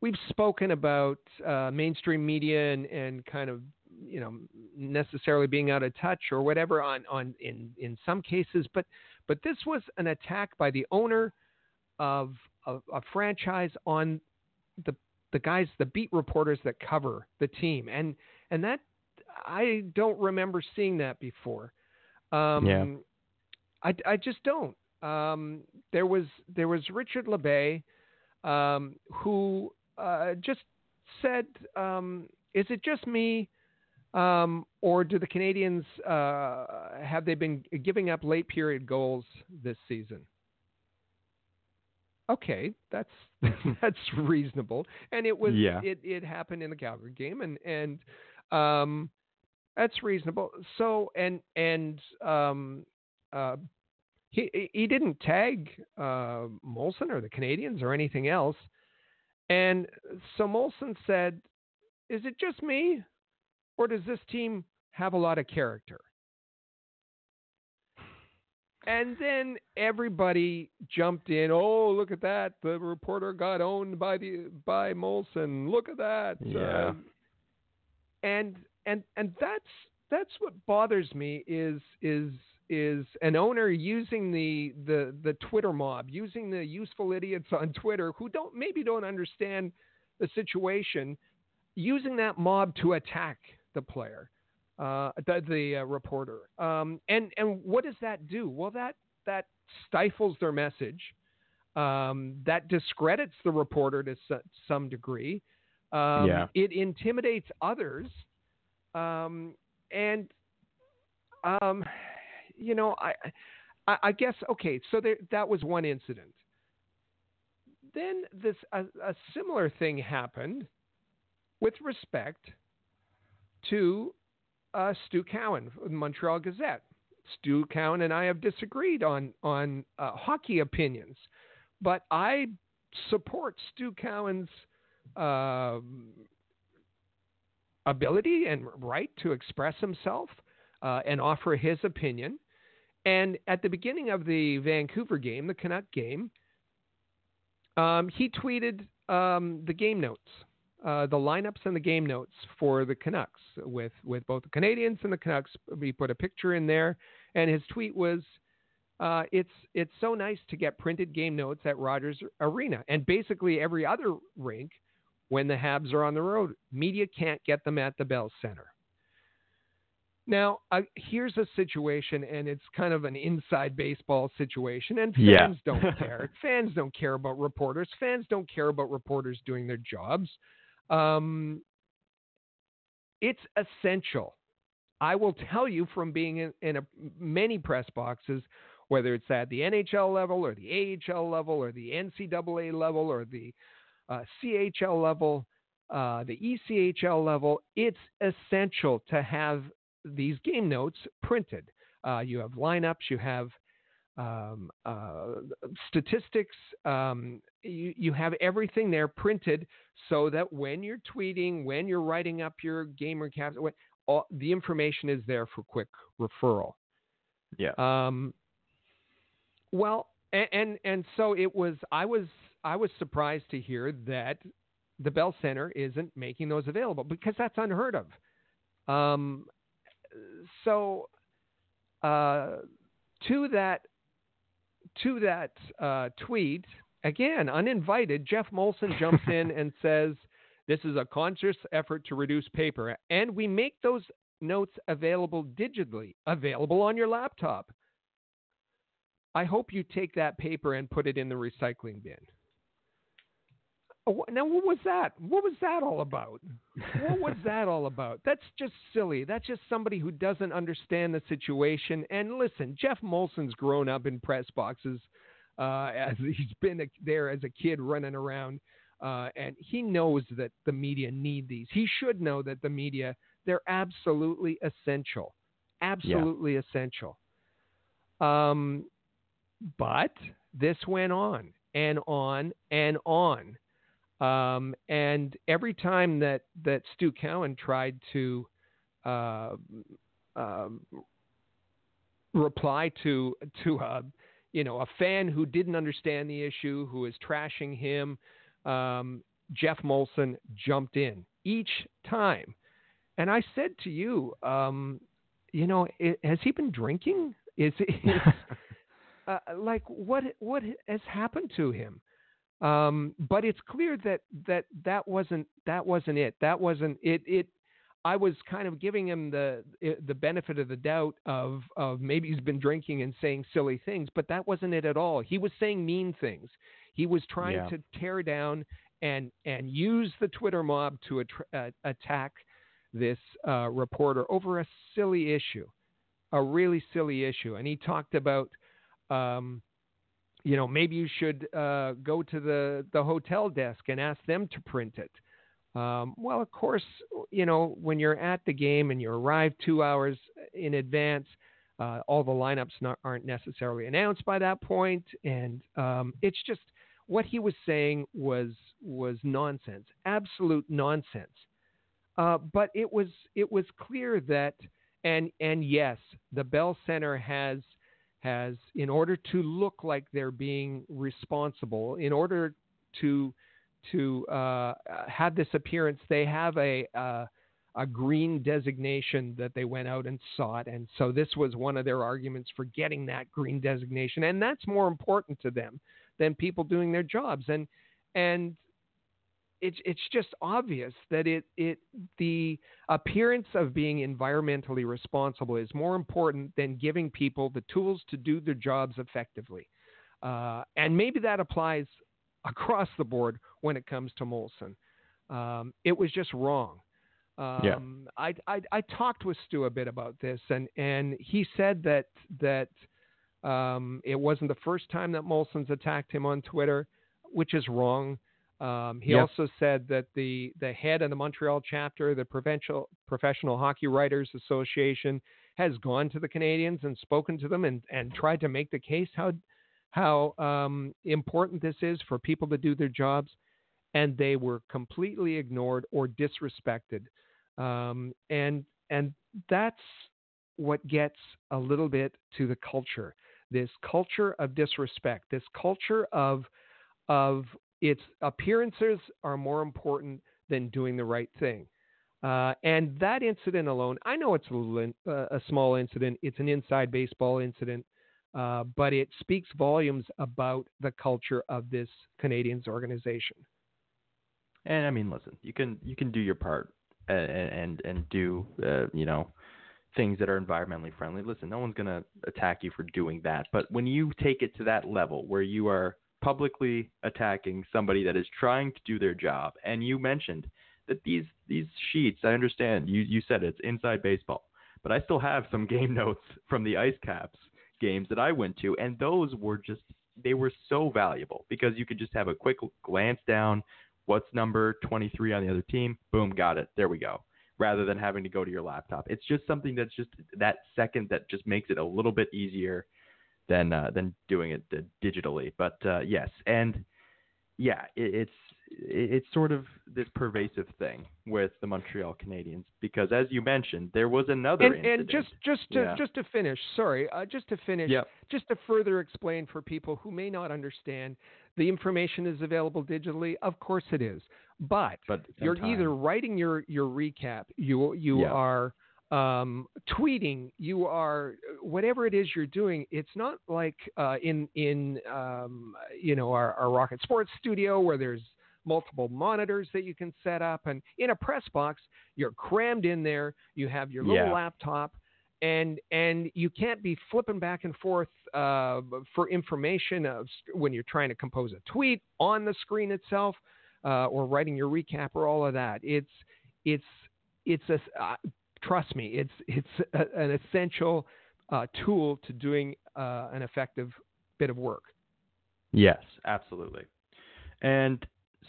we've spoken about uh, mainstream media and, and kind of you know necessarily being out of touch or whatever on on in in some cases but but this was an attack by the owner of a franchise on the the guys the beat reporters that cover the team and and that I don't remember seeing that before um, yeah I, I just don't um, there was there was Richard Labbé um, who uh, just said um, is it just me um, or do the Canadiens uh, have they been giving up late period goals this season? Okay, that's that's reasonable, and it was yeah. it it happened in the Calgary game, and and um, that's reasonable. So and and um, uh, he he didn't tag uh, Molson or the Canadiens or anything else, and so Molson said, "Is it just me, or does this team have a lot of character? And then everybody jumped in. Oh, look at that! The reporter got owned by the by Molson. Look at that. Yeah. Uh, and and and that's that's what bothers me is is is an owner using the the the Twitter mob, using the useful idiots on Twitter who don't maybe don't understand the situation, using that mob to attack the player, uh, the, the uh, reporter. Um, and and what does that do? Well, that that stifles their message. Um, that discredits the reporter to some degree. Um, yeah. It intimidates others, um, and um, you know, I, I, I guess okay. So there, that was one incident. Then this a, a similar thing happened with respect to uh, Stu Cowan, Montreal Gazette. Stu Cowan and I have disagreed on on uh, hockey opinions, but I support Stu Cowan's uh, ability and right to express himself uh, and offer his opinion. And at the beginning of the Vancouver game, the Canuck game, um, he tweeted um, the game notes uh, the lineups and the game notes for the Canucks with with both the Canadiens and the Canucks. He put a picture in there, and his tweet was, uh, "It's it's so nice to get printed game notes at Rogers Arena and basically every other rink when the Habs are on the road. Media can't get them at the Bell Center." Now, uh, here's a situation, and it's kind of an inside baseball situation, and fans yeah. don't care. fans don't care about reporters. Fans don't care about reporters doing their jobs. Um, it's essential. I will tell you from being in, in a, many press boxes, whether it's at the NHL level or the AHL level or the NCAA level or the uh, CHL level, uh, the ECHL level, it's essential to have these game notes printed. Uh, you have lineups, you have um, uh, statistics. Um, you, you have everything there printed so that when you're tweeting, when you're writing up your game recaps, when, all, the information is there for quick referral. Yeah. Um, well, and, and and so it was. I was I was surprised to hear that the Bell Center isn't making those available because that's unheard of. Um, so uh, to that to that uh, tweet, again, uninvited, Geoff Molson jumps in and says, This is a conscious effort to reduce paper. And we make those notes available digitally, available on your laptop. I hope you take that paper and put it in the recycling bin. Oh, now, what was that? What was that all about? What was that all about? That's just silly. That's just somebody who doesn't understand the situation. And listen, Geoff Molson's grown up in press boxes uh, as he's been a, there as a kid running around, uh, and he knows that the media need these. He should know that the media they're absolutely essential, absolutely yeah. essential. Um, but this went on and on and on. Um, and every time that, that Stu Cowan tried to uh, um, reply to to a you know a fan who didn't understand the issue, who was trashing him, um, Geoff Molson jumped in each time. And I said to you, um, you know, it, has he been drinking? Is, is uh, like what what has happened to him? Um, but it's clear that that that wasn't that wasn't it. That wasn't it. It I was kind of giving him the the benefit of the doubt of of maybe he's been drinking and saying silly things, but that wasn't it at all. He was saying mean things. He was trying Yeah. to tear down and and use the Twitter mob to attr uh, attack this uh, reporter over a silly issue, a really silly issue. And he talked about, um, you know, maybe you should uh, go to the the hotel desk and ask them to print it. Um, well, of course, you know, when you're at the game and you arrive two hours in advance, uh, all the lineups not, aren't necessarily announced by that point, and um, it's just what he was saying was was nonsense, absolute nonsense. Uh, but it was it was clear that, and and yes, the Bell Center has has in order to look like they're being responsible, in order to to uh, have this appearance, they have a uh, a green designation that they went out and sought, and so this was one of their arguments for getting that green designation, and that's more important to them than people doing their jobs, and and it's it's just obvious that it it the appearance of being environmentally responsible is more important than giving people the tools to do their jobs effectively, uh, and maybe that applies across the board when it comes to Molson. Um, it was just wrong. Um, Yeah. I, I I talked with Stu a bit about this, and and he said that that um, it wasn't the first time that Molson's attacked him on Twitter, which is wrong. Um, he Yeah. also said that the the head of the Montreal chapter, the Provincial Professional Hockey Writers Association, has gone to the Canadiens and spoken to them and, and tried to make the case how how um, important this is for people to do their jobs, and they were completely ignored or disrespected, um, and and that's what gets a little bit to the culture. This culture of disrespect, this culture of of its appearances are more important than doing the right thing. Uh, and that incident alone, I know it's a, uh, a small incident. It's an inside baseball incident, uh, but it speaks volumes about the culture of this Canadiens organization. And I mean, listen, you can you can do your part and and and do uh, you know things that are environmentally friendly. Listen, no one's gonna attack you for doing that. But when you take it to that level where you are publicly attacking somebody that is trying to do their job, and you mentioned that these these sheets, I understand you you said it's inside baseball, but I still have some game notes from the Ice Caps games that I went to, and those were just they were so valuable because you could just have a quick glance down what's number 23 on the other team? Boom got it. There we go. Rather than having to go to your laptop. It's just something that's just that second that just makes it a little bit easier than uh, than doing it digitally but uh, yes and yeah it, it's it, it's sort of this pervasive thing with the Montreal Canadiens because as you mentioned there was another And, and just just to Yeah. just to finish, sorry, uh, just to finish, Yep. just to further explain for people who may not understand, the information is available digitally. Of course it is, but but at the same you're time- either writing your your recap, you you are um, tweeting, you are whatever it is you're doing. It's not like uh, in in um, you know our, our Rocket Sports studio where there's multiple monitors that you can set up, and in a press box you're crammed in there. You have your little Yeah. laptop. And and you can't be flipping back and forth uh, for information of, when you're trying to compose a tweet on the screen itself uh, or writing your recap or all of that. It's it's it's a uh, trust me, it's it's a, an essential uh, tool to doing uh, an effective bit of work. Yes, absolutely. And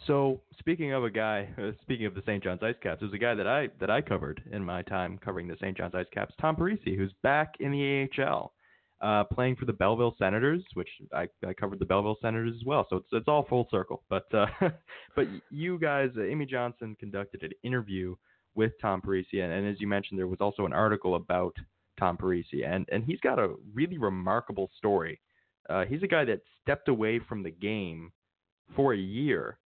so, speaking of a guy, uh, speaking of the St. John's Ice Caps, there's a guy that I that I covered in my time covering the St. John's Ice Caps, Tom Parisi, who's back in the AHL. uh, playing for the Belleville Senators, which I, I covered the Belleville Senators as well. So it's it's all full circle. But uh, but you guys, Amy Johnson conducted an interview with Tom Parisi, and, and as you mentioned, there was also an article about Tom Parisi, and and he's got a really remarkable story. Uh, he's a guy that stepped away from the game for a year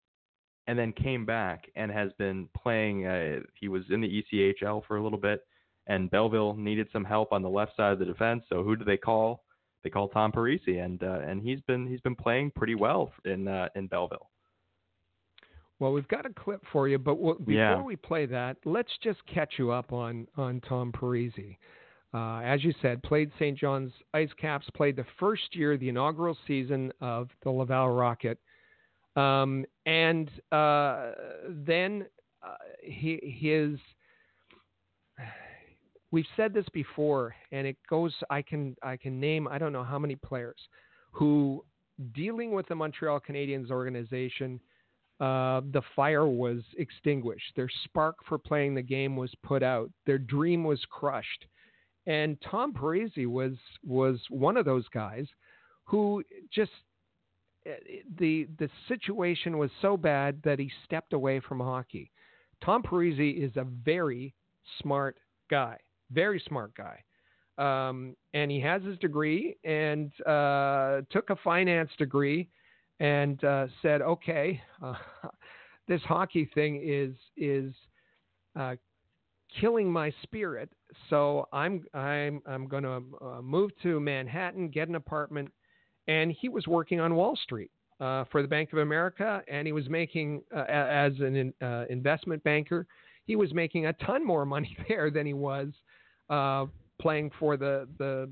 and then came back and has been playing. Uh, he was in the ECHL for a little bit, and Belleville needed some help on the left side of the defense. So who do they call? They call Tom Parisi, and uh, and he's been he's been playing pretty well in uh, in Belleville. Well, we've got a clip for you, but we'll, before Yeah. we play that, let's just catch you up on on Tom Parisi. Uh, as you said, played St. John's Ice Caps, played the first year, the inaugural season of the Laval Rocket, um, and uh, then uh, he, his. We've said this before, and it goes. I can I can name I don't know how many players who dealing with the Montreal Canadiens organization uh, the fire was extinguished. Their spark for playing the game was put out. Their dream was crushed. And Tom Parisi was was one of those guys who just eh, the the situation was so bad that he stepped away from hockey. Tom Parisi is a very smart guy, very smart guy. Um, and he has his degree and uh, took a finance degree and uh, said, "Okay, uh, this hockey thing is is uh, killing my spirit. So I'm I'm I'm going to uh, move to Manhattan, get an apartment." And he was working on Wall Street uh, for the Bank of America, and he was making uh, as an in- investment banker. He was making a ton more money there than he was playing for the the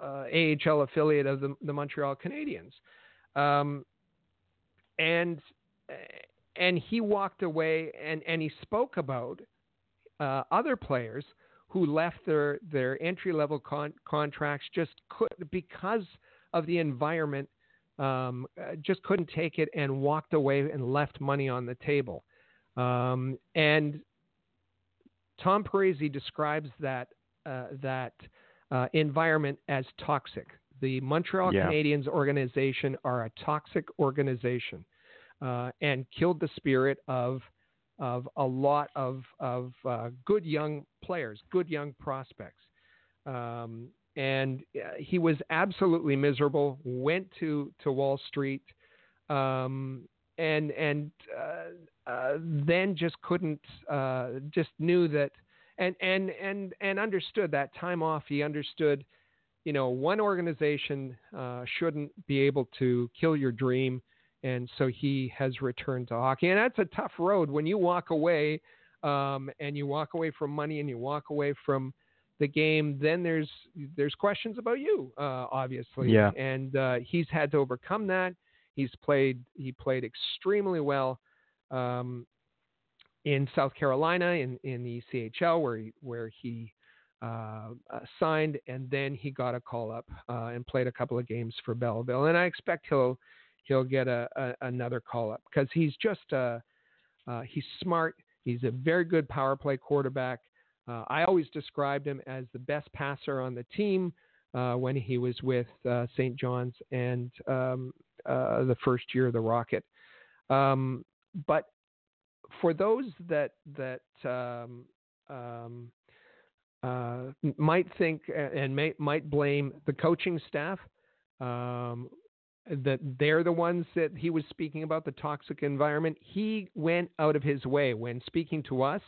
AHL affiliate of the, the Montreal Canadiens. Um, and and he walked away and, and he spoke about uh, other players who left their, their entry level con- contracts just could because of the environment um, just couldn't take it and walked away and left money on the table. Um, and Tom Parisi describes that uh, that uh, environment as toxic. The Montreal Yeah. Canadiens organization are a toxic organization uh, and killed the spirit of of a lot of of uh, good young players, good young prospects. Um, and uh, he was absolutely miserable. Went to to Wall Street, um, and and uh, uh, then just couldn't uh, just knew that and and and and understood that time off. He understood, you know, one organization uh, shouldn't be able to kill your dream, and so he has returned to hockey. And that's a tough road when you walk away, um, and you walk away from money, and you walk away from the game. Then there's there's questions about you, uh, obviously. Yeah. And uh, he's had to overcome that. He's played he played extremely well. Um, in South Carolina in, in the ECHL where he, where he uh, uh, signed and then he got a call up uh, and played a couple of games for Belleville and I expect he'll he'll get a, a another call up because he's just uh, uh, he's smart he's a very good power play quarterback uh, I always described him as the best passer on the team uh, when he was with uh, St. John's and um, the first year of the Rocket um, but for those that that um, um, uh, might think and may, might blame the coaching staff um, that they're the ones that he was speaking about the toxic environment. He went out of his way when speaking to us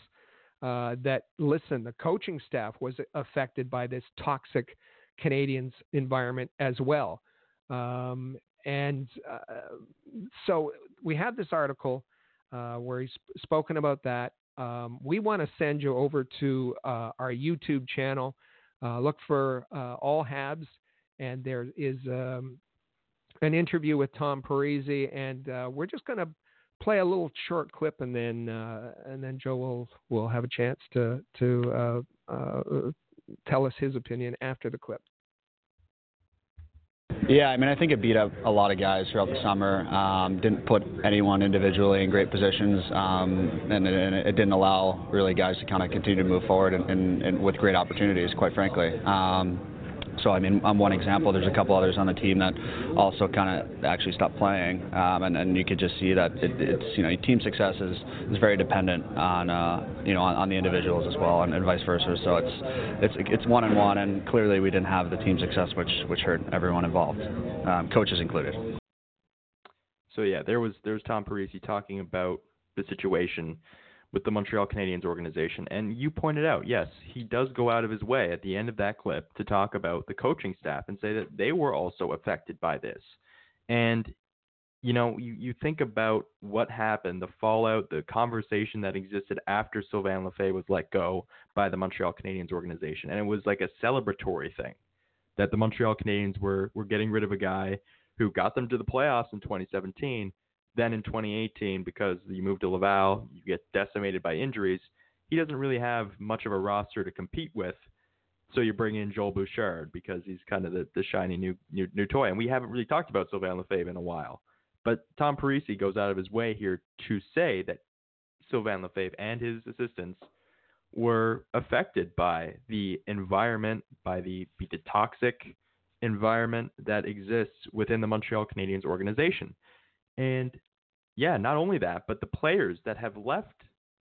uh, that listen, the coaching staff was affected by this toxic Canadiens environment as well. Um, and uh, so we have this article uh, where he's spoken about that. Um, we want to send you over to uh, our YouTube channel. Uh, look for uh, All Habs, and there is um, an interview with Tom Parisi, and uh, we're just going to play a little short clip, and then uh, and then Joe will will have a chance to to uh, tell us his opinion after the clip. Yeah, I mean, I think it beat up a lot of guys throughout the summer. Um, didn't put anyone individually in great positions, um, and, it, and it didn't allow really guys to kind of continue to move forward and, and, and with great opportunities, quite frankly. Um, so I mean, I'm one example. There's a couple others on the team that also kind of actually stopped playing, um, and, and you could just see that it, it's you know team success is, is very dependent on uh, you know on, on the individuals as well, and, and vice versa. So it's it's it's one and one, and clearly we didn't have the team success, which which hurt everyone involved, um, coaches included. So yeah, there was there was Tom Parisi talking about the situation with the Montreal Canadiens organization. And you pointed out, yes, he does go out of his way at the end of that clip to talk about the coaching staff and say that they were also affected by this. And you know, you, you think about what happened, the fallout, the conversation that existed after Sylvain Lefebvre was let go by the Montreal Canadiens organization. And it was like a celebratory thing that the Montreal Canadiens were, were getting rid of a guy who got them to the playoffs in 2017 then in 2018, because you move to Laval, you get decimated by injuries. He doesn't really have much of a roster to compete with. So you bring in Joel Bouchard because he's kind of the, the shiny new, new new toy. And we haven't really talked about Sylvain Lefebvre in a while. But Tom Parisi goes out of his way here to say that Sylvain Lefebvre and his assistants were affected by the environment, by the, the toxic environment that exists within the Montreal Canadiens organization. And yeah, not only that, but the players that have left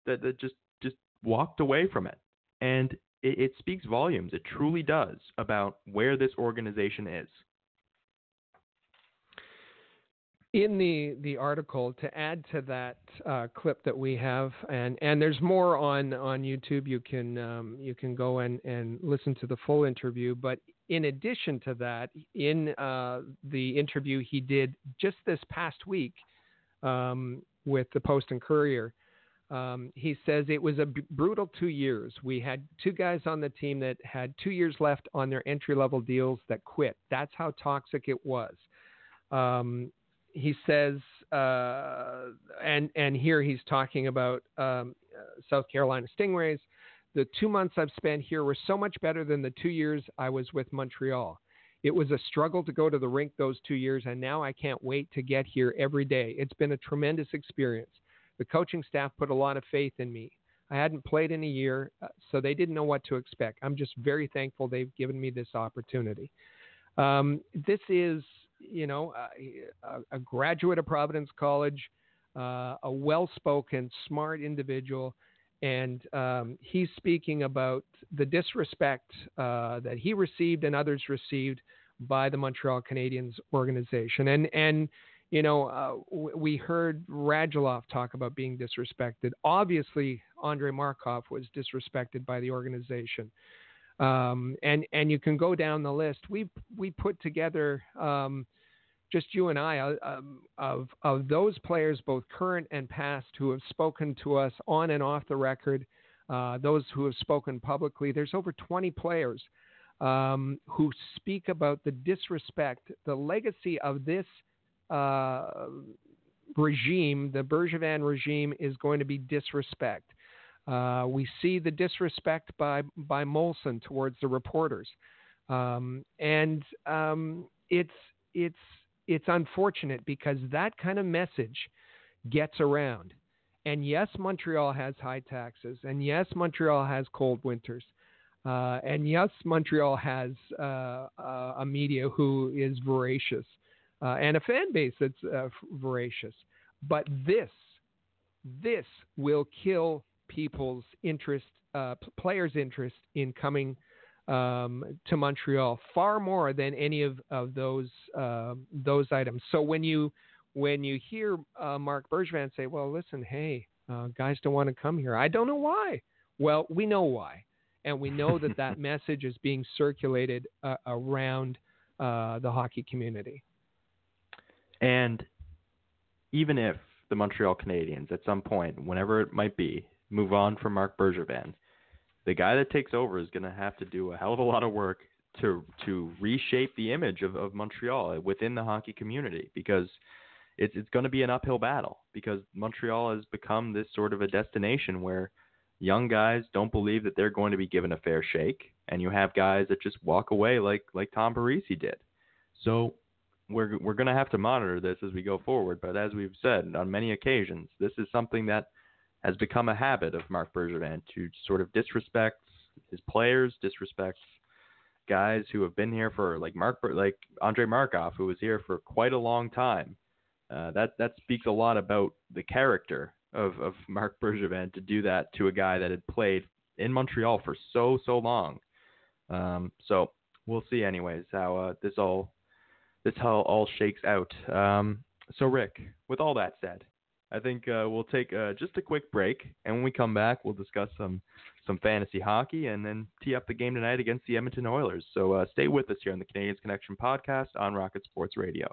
that, that just just walked away from it. And it, it speaks volumes. It truly does about where this organization is. in the the article to add to that uh, clip that we have and and there's more on on YouTube you can um, you can go and and listen to the full interview but in addition to that in uh, the interview he did just this past week um, with the Post and Courier um, he says it was a b- brutal two years. We had two guys on the team that had two years left on their entry level deals that quit. That's how toxic it was. Um, he says, uh, and and here he's talking about um, uh, South Carolina Stingrays. The two months I've spent here were so much better than the two years I was with Montreal. It was a struggle to go to the rink those two years, and now I can't wait to get here every day. It's been a tremendous experience. The coaching staff put a lot of faith in me. I hadn't played in a year, uh, so they didn't know what to expect. I'm just very thankful they've given me this opportunity. Um, this is you know, a, a graduate of Providence College, uh, a well-spoken, smart individual, and um, he's speaking about the disrespect uh, that he received and others received by the Montreal Canadiens organization. And and you know, uh, we heard Radulov talk about being disrespected. Obviously, Andrei Markov was disrespected by the organization. Um, and and you can go down the list. We we put together um, just you and I uh, um, of of those players, both current and past, who have spoken to us on and off the record. Uh, those who have spoken publicly. There's over 20 players um, who speak about the disrespect, the legacy of this uh, regime. The Bergevin regime is going to be disrespect. Uh, we see the disrespect by by Molson towards the reporters, um, and um, it's it's it's unfortunate because that kind of message gets around. And yes, Montreal has high taxes, and yes, Montreal has cold winters, uh, and yes, Montreal has uh, uh, a media who is voracious uh, and a fan base that's uh, voracious. But this, this will kill people's interest, uh, players' interest in coming um, to Montreal far more than any of, of those uh, those items. So when you when you hear uh, Marc Bergevin say, "Well, listen, hey, uh, guys don't want to come here," I don't know why. Well, we know why, and we know that that message is being circulated uh, around uh, the hockey community. And even if the Montreal Canadiens, at some point, whenever it might be, move on from Marc Bergevin, the guy that takes over is going to have to do a hell of a lot of work to to reshape the image of, of Montreal within the hockey community because it's it's going to be an uphill battle because Montreal has become this sort of a destination where young guys don't believe that they're going to be given a fair shake and you have guys that just walk away like like Tom Parisi did. So we're we're going to have to monitor this as we go forward, but as we've said on many occasions, this is something that has become a habit of Marc Bergevin to sort of disrespect his players, disrespect guys who have been here for like Mark, like Andrei Markov, who was here for quite a long time. Uh, that that speaks a lot about the character of of Marc Bergevin to do that to a guy that had played in Montreal for so so long. Um, so we'll see, anyways, how uh, this all this how all shakes out. Um, so Rick, with all that said, I think uh, we'll take uh, just a quick break, and when we come back, we'll discuss some some fantasy hockey and then tee up the game tonight against the Edmonton Oilers. So uh, stay with us here on the Canadiens Connection podcast on Rocket Sports Radio.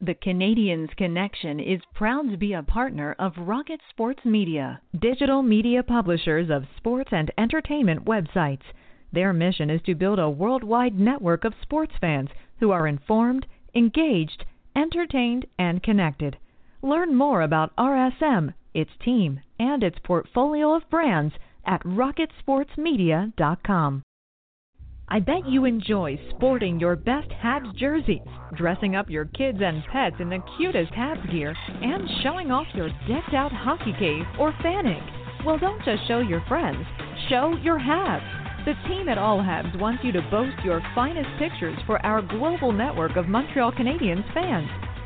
The Canadiens Connection is proud to be a partner of Rocket Sports Media, digital media publishers of sports and entertainment websites. Their mission is to build a worldwide network of sports fans who are informed, engaged, entertained, and connected. Learn more about RSM, its team, and its portfolio of brands at rocketsportsmedia.com. I bet you enjoy sporting your best Habs jerseys, dressing up your kids and pets in the cutest Habs gear, and showing off your decked out hockey cave or fanning. Well, don't just show your friends, show your Habs. The team at All Habs wants you to boast your finest pictures for our global network of Montreal Canadiens fans.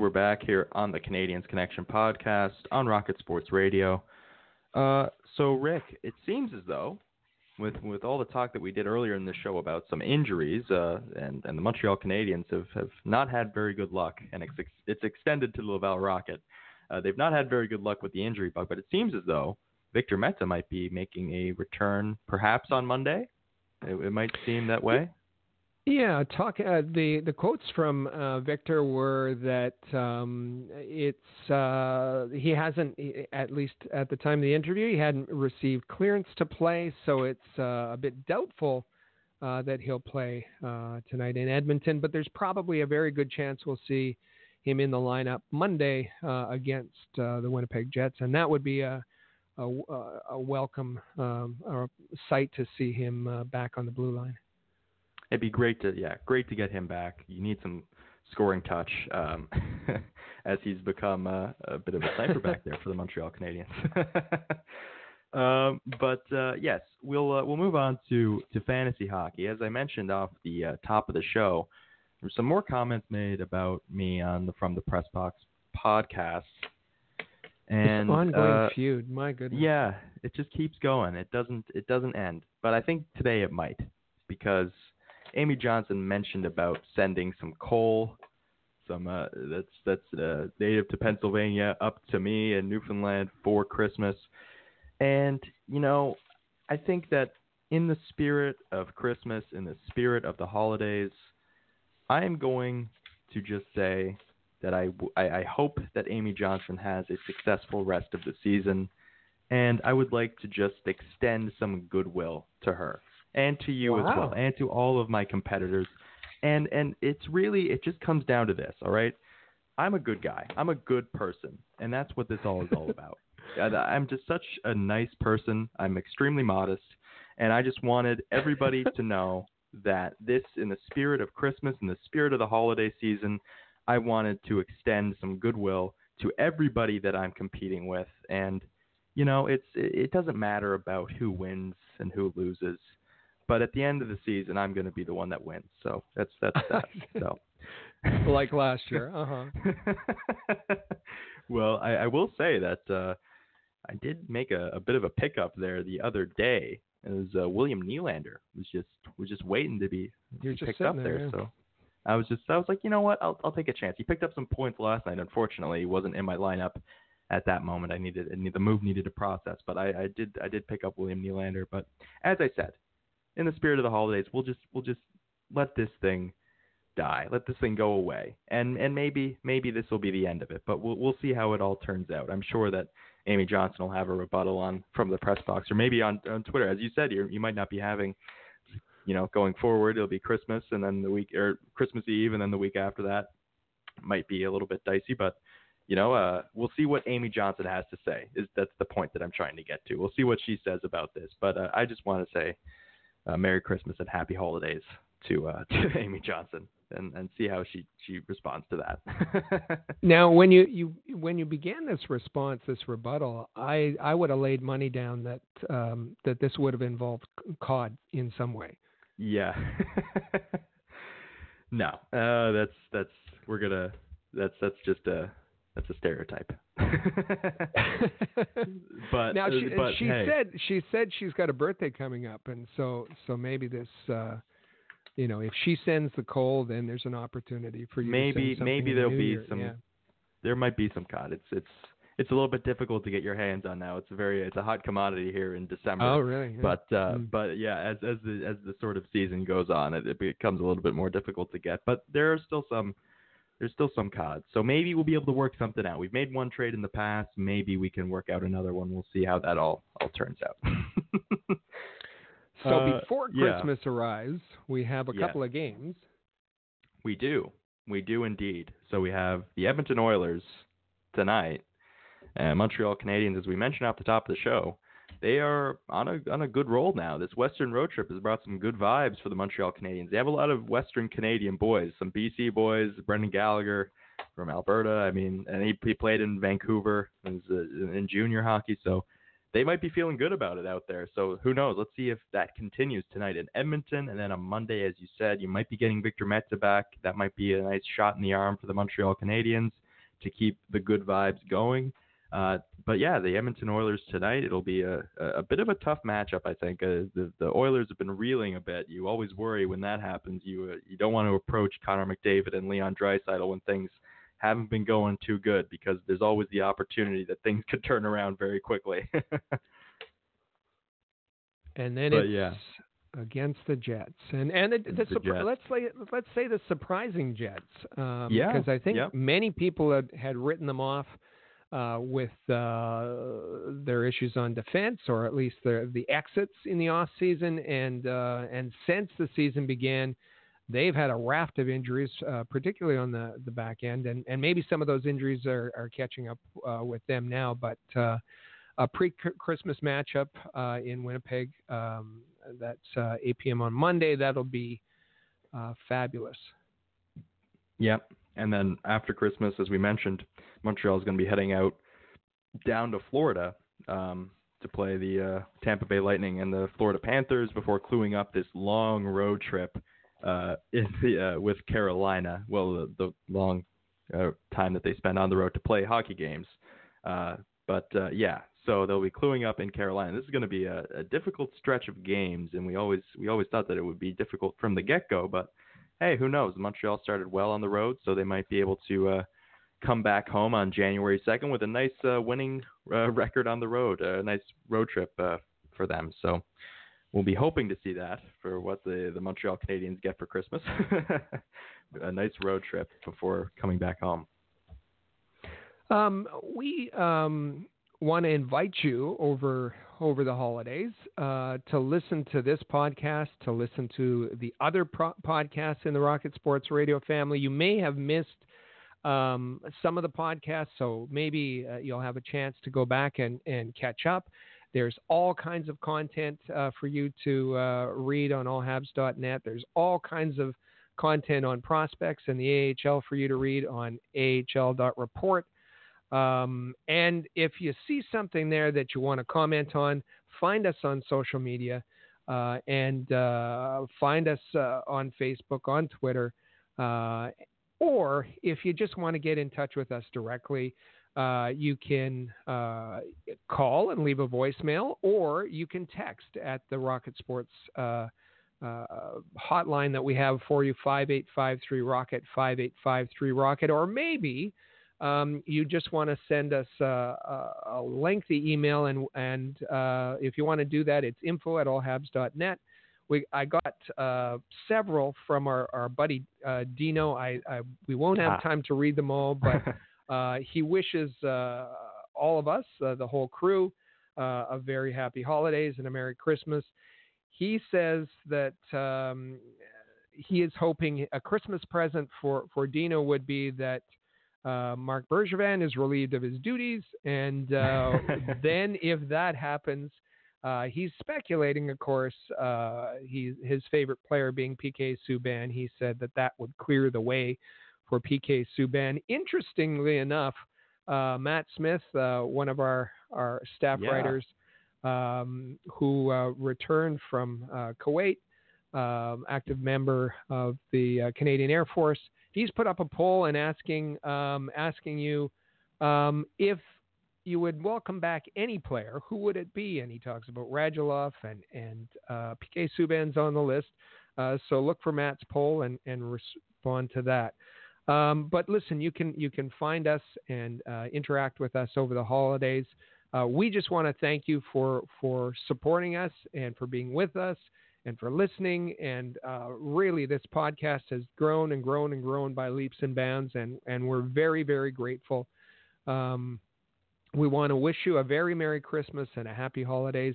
And we're back here on the Canadiens Connection podcast on Rocket Sports Radio. Uh, so, Rick, it seems as though, with with all the talk that we did earlier in the show about some injuries, uh, and and the Montreal Canadiens have, have not had very good luck, and it's it's extended to the Laval Rocket. Uh, they've not had very good luck with the injury bug, but it seems as though Victor Mete might be making a return, perhaps on Monday. It, it might seem that way. Yeah, talk. Uh, the the quotes from uh, Victor were that um, it's uh, he hasn't, at least at the time of the interview, he hadn't received clearance to play, so it's uh, a bit doubtful uh, that he'll play uh, tonight in Edmonton. But there's probably a very good chance we'll see him in the lineup Monday against the Winnipeg Jets, and that would be a a, a welcome um, sight to see him back on the blue line it'd be great to yeah, great to get him back. You need some scoring touch um, as he's become uh, a bit of a sniper back there for the Montreal Canadiens. um, but uh, yes, we'll uh, we'll move on to to fantasy hockey. As I mentioned off the uh, top of the show, there's some more comments made about me on the From the Press Box podcast. And this ongoing uh, feud, my goodness. Yeah, it just keeps going. It doesn't it doesn't end. But I think today it might because Amy Johnson mentioned about sending some coal, some uh, that's that's uh, native to Pennsylvania up to me in Newfoundland for Christmas, and you know, I think that in the spirit of Christmas, in the spirit of the holidays, I am going to just say that I, I, I hope that Amy Johnson has a successful rest of the season, and I would like to just extend some goodwill to her and to you wow. as well, and to all of my competitors. And and it's really it just comes down to this, all right? I'm a good guy. I'm a good person, and that's what this all is all about. I'm just such a nice person. I'm extremely modest, and I just wanted everybody to know that this, in the spirit of Christmas, in the spirit of the holiday season, I wanted to extend some goodwill to everybody that I'm competing with, and you know, it's it doesn't matter about who wins and who loses, but at the end of the season, I'm going to be the one that wins. So that's that's that. so. like last year, uh huh. well, I, I, will say that uh, I did make a, a, bit of a pickup there the other day. It was uh, William Nylander was just was just waiting to be You're picked up there. there so I was just I was like, you know what, I'll I'll take a chance. He picked up some points last night. Unfortunately, he wasn't in my lineup at that moment. I needed the move needed to process, but I, I did I did pick up William Nylander. But as I said, in the spirit of the holidays, we'll just we'll just let this thing die. Let this thing go away. And and maybe maybe this will be the end of it. But we'll we'll see how it all turns out. I'm sure that Amy Johnson will have a rebuttal on from the press box or maybe on on Twitter. As you said, you you might not be having you know, going forward it'll be Christmas and then the week or Christmas Eve and then the week after that might be a little bit dicey, but you know, uh, we'll see what Amy Johnson has to say. Is that's the point that I'm trying to get to. We'll see what she says about this. But uh, I just want to say, uh, Merry Christmas and Happy Holidays to uh, to Amy Johnson and, and see how she, she responds to that. now, when you, you when you began this response, this rebuttal, I, I would have laid money down that um, that this would have involved COD in some way. Yeah. no, uh, that's that's we're gonna that's that's just a that's a stereotype. but now she, but, she hey. said she said she's got a birthday coming up, and so so maybe this. Uh, you know, if she sends the coal, then there's an opportunity for you. Maybe maybe there'll be Year. some. Yeah. There might be some cod. It's it's it's a little bit difficult to get your hands on now. It's a very it's a hot commodity here in December. Oh, really? Yeah. But uh, mm. but yeah, as as the as the sort of season goes on, it, it becomes a little bit more difficult to get. But there are still some there's still some cods. So maybe we'll be able to work something out. We've made one trade in the past. Maybe we can work out another one. We'll see how that all all turns out. So Uh, before yeah. Christmas arrives, we have a Yeah. couple of games. We do. We do indeed. So we have the Edmonton Oilers tonight, and Montreal Canadiens, as we mentioned off the top of the show. They are on a on a good roll now. This Western road trip has brought some good vibes for the Montreal Canadiens. They have a lot of Western Canadian boys, some BC boys, Brendan Gallagher from Alberta. I mean, and he, he played in Vancouver as a, uh, in junior hockey, so they might be feeling good about it out there. So who knows? Let's see if that continues tonight in Edmonton, and then on Monday, as you said, you might be getting Victor Mete back. That might be a nice shot in the arm for the Montreal Canadiens to keep the good vibes going. Uh, but yeah, the Edmonton Oilers tonight. It'll be a, a bit of a tough matchup, I think. Uh, the the Oilers have been reeling a bit. You always worry when that happens. You uh, you don't want to approach Connor McDavid and Leon Draisaitl when things haven't been going too good because there's always the opportunity that things could turn around very quickly. and then But, it's yeah. against the Jets, and and the, the, The surpri- Jets. let's say let's say the surprising Jets, um, Yeah, because I think yeah. many people had, had written them off uh, with uh, their issues on defense, or at least the the exits in the off season, and uh, and since the season began. They've had a raft of injuries, uh, particularly on the, the back end, and, and maybe some of those injuries are, are catching up uh, with them now. But uh, a pre-Christmas matchup in Winnipeg. Um, that's uh, 8 p.m. on Monday. That'll be fabulous. Yep. And then after Christmas, as we mentioned, Montreal is going to be heading out down to Florida um, to play the uh, Tampa Bay Lightning and the Florida Panthers before cluing up this long road trip uh, the, uh, with Carolina. Well, the, the long uh, time that they spend on the road to play hockey games. Uh, but uh, yeah, so they'll be cluing up in Carolina. This is going to be a, a difficult stretch of games, and we always we always thought that it would be difficult from the get go. But hey, who knows? Montreal started well on the road, so they might be able to uh, come back home on January 2nd with a nice uh, winning uh, record on the road, a nice road trip uh, for them. So we'll be hoping to see that for what the, the Montreal Canadiens get for Christmas. a nice road trip before coming back home. Um, we um, want to invite you over over the holidays uh, to listen to this podcast, to listen to the other pro- podcasts in the Rocket Sports Radio family. You may have missed um, some of the podcasts, so maybe uh, you'll have a chance to go back and, and catch up. There's all kinds of content uh, for you to uh, read on allhabs.net. There's all kinds of content on prospects and the AHL for you to read on ahl.report. Um, and if you see something there that you want to comment on, find us on social media uh, and uh, find us uh, on Facebook, on Twitter. Uh, or if you just want to get in touch with us directly, uh, you can uh, call and leave a voicemail, or you can text at the Rocket Sports hotline that we have for you 5853 Rocket 5853 Rocket, or maybe um, you just want to send us uh, a lengthy email, and, and uh, if you want to do that, it's info at allhabs.net. We, I got uh, several from our, our buddy uh, Dino. I, I, we won't have ah. time to read them all, but uh, he wishes uh, all of us, the whole crew, a very happy holidays and a Merry Christmas. He says that um, he is hoping a Christmas present for, for Dino would be that – uh, Marc Bergevin is relieved of his duties, and uh, then if that happens, uh, he's speculating, of course, uh, he, his favorite player being PK Subban. He said that that would clear the way for PK Subban. Interestingly enough, uh, Matt Smith, uh, one of our, our staff yeah. writers, um, who returned from Kuwait, um, active member of the Canadian Air Force, he's put up a poll and asking um, asking you um, if you would welcome back any player, who would it be? And he talks about Radulov and and uh, PK Subban's on the list. Uh, so look for Matt's poll and, and respond to that. Um, but listen, you can you can find us and uh, interact with us over the holidays. Uh, we just want to thank you for for supporting us and for being with us and for listening. And uh, really, this podcast has grown and grown and grown by leaps and bounds, and, and we're very, very grateful. Um, we want to wish you a very Merry Christmas and a Happy Holidays.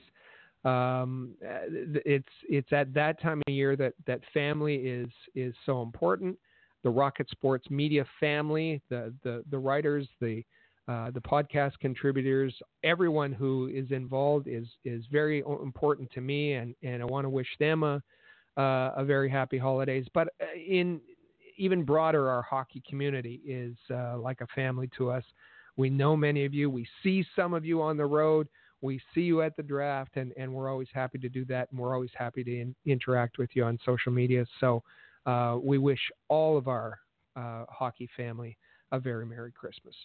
Um, it's it's at that time of year that, that family is is so important. The Rocket Sports media family, the the, the writers, the uh, the podcast contributors, everyone who is involved is is very important to me, and, and I want to wish them a uh, a very happy holidays. But uh, in even broader, our hockey community is uh, like a family to us. We know many of you. We see some of you on the road. We see you at the draft, and, and we're always happy to do that. And we're always happy to in, interact with you on social media. So uh, we wish all of our hockey family a very Merry Christmas.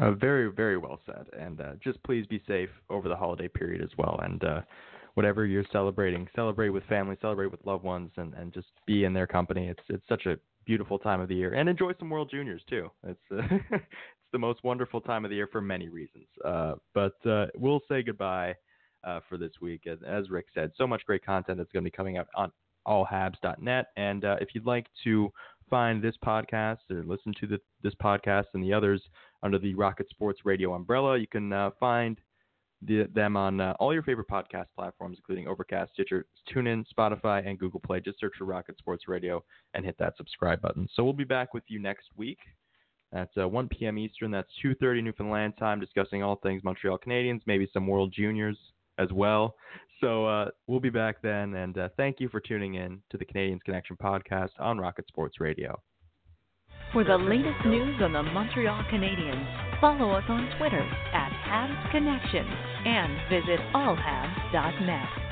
Uh, very, very well said. And uh, just please be safe over the holiday period as well. And uh, whatever you're celebrating, celebrate with family, celebrate with loved ones, and, and just be in their company. It's it's such a beautiful time of the year, and enjoy some World Juniors too. It's uh, it's the most wonderful time of the year for many reasons. Uh, but uh, we'll say goodbye for this week. As, as Rick said, so much great content that's going to be coming out on allhabs.net. And if you'd like to find this podcast or listen to the, this podcast and the others under the Rocket Sports Radio umbrella. You can uh, find the, them on uh, all your favorite podcast platforms, including Overcast, Stitcher, TuneIn, Spotify, and Google Play. Just search for Rocket Sports Radio and hit that subscribe button. So we'll be back with you next week at uh, 1 p.m. Eastern. That's 2:30 Newfoundland time, discussing all things Montreal Canadiens, maybe some World Juniors as well. So uh, we'll be back then, and uh, thank you for tuning in to the Canadiens Connection podcast on Rocket Sports Radio. For the latest news on the Montreal Canadiens, follow us on Twitter at Habs Connection and visit allhabs.net.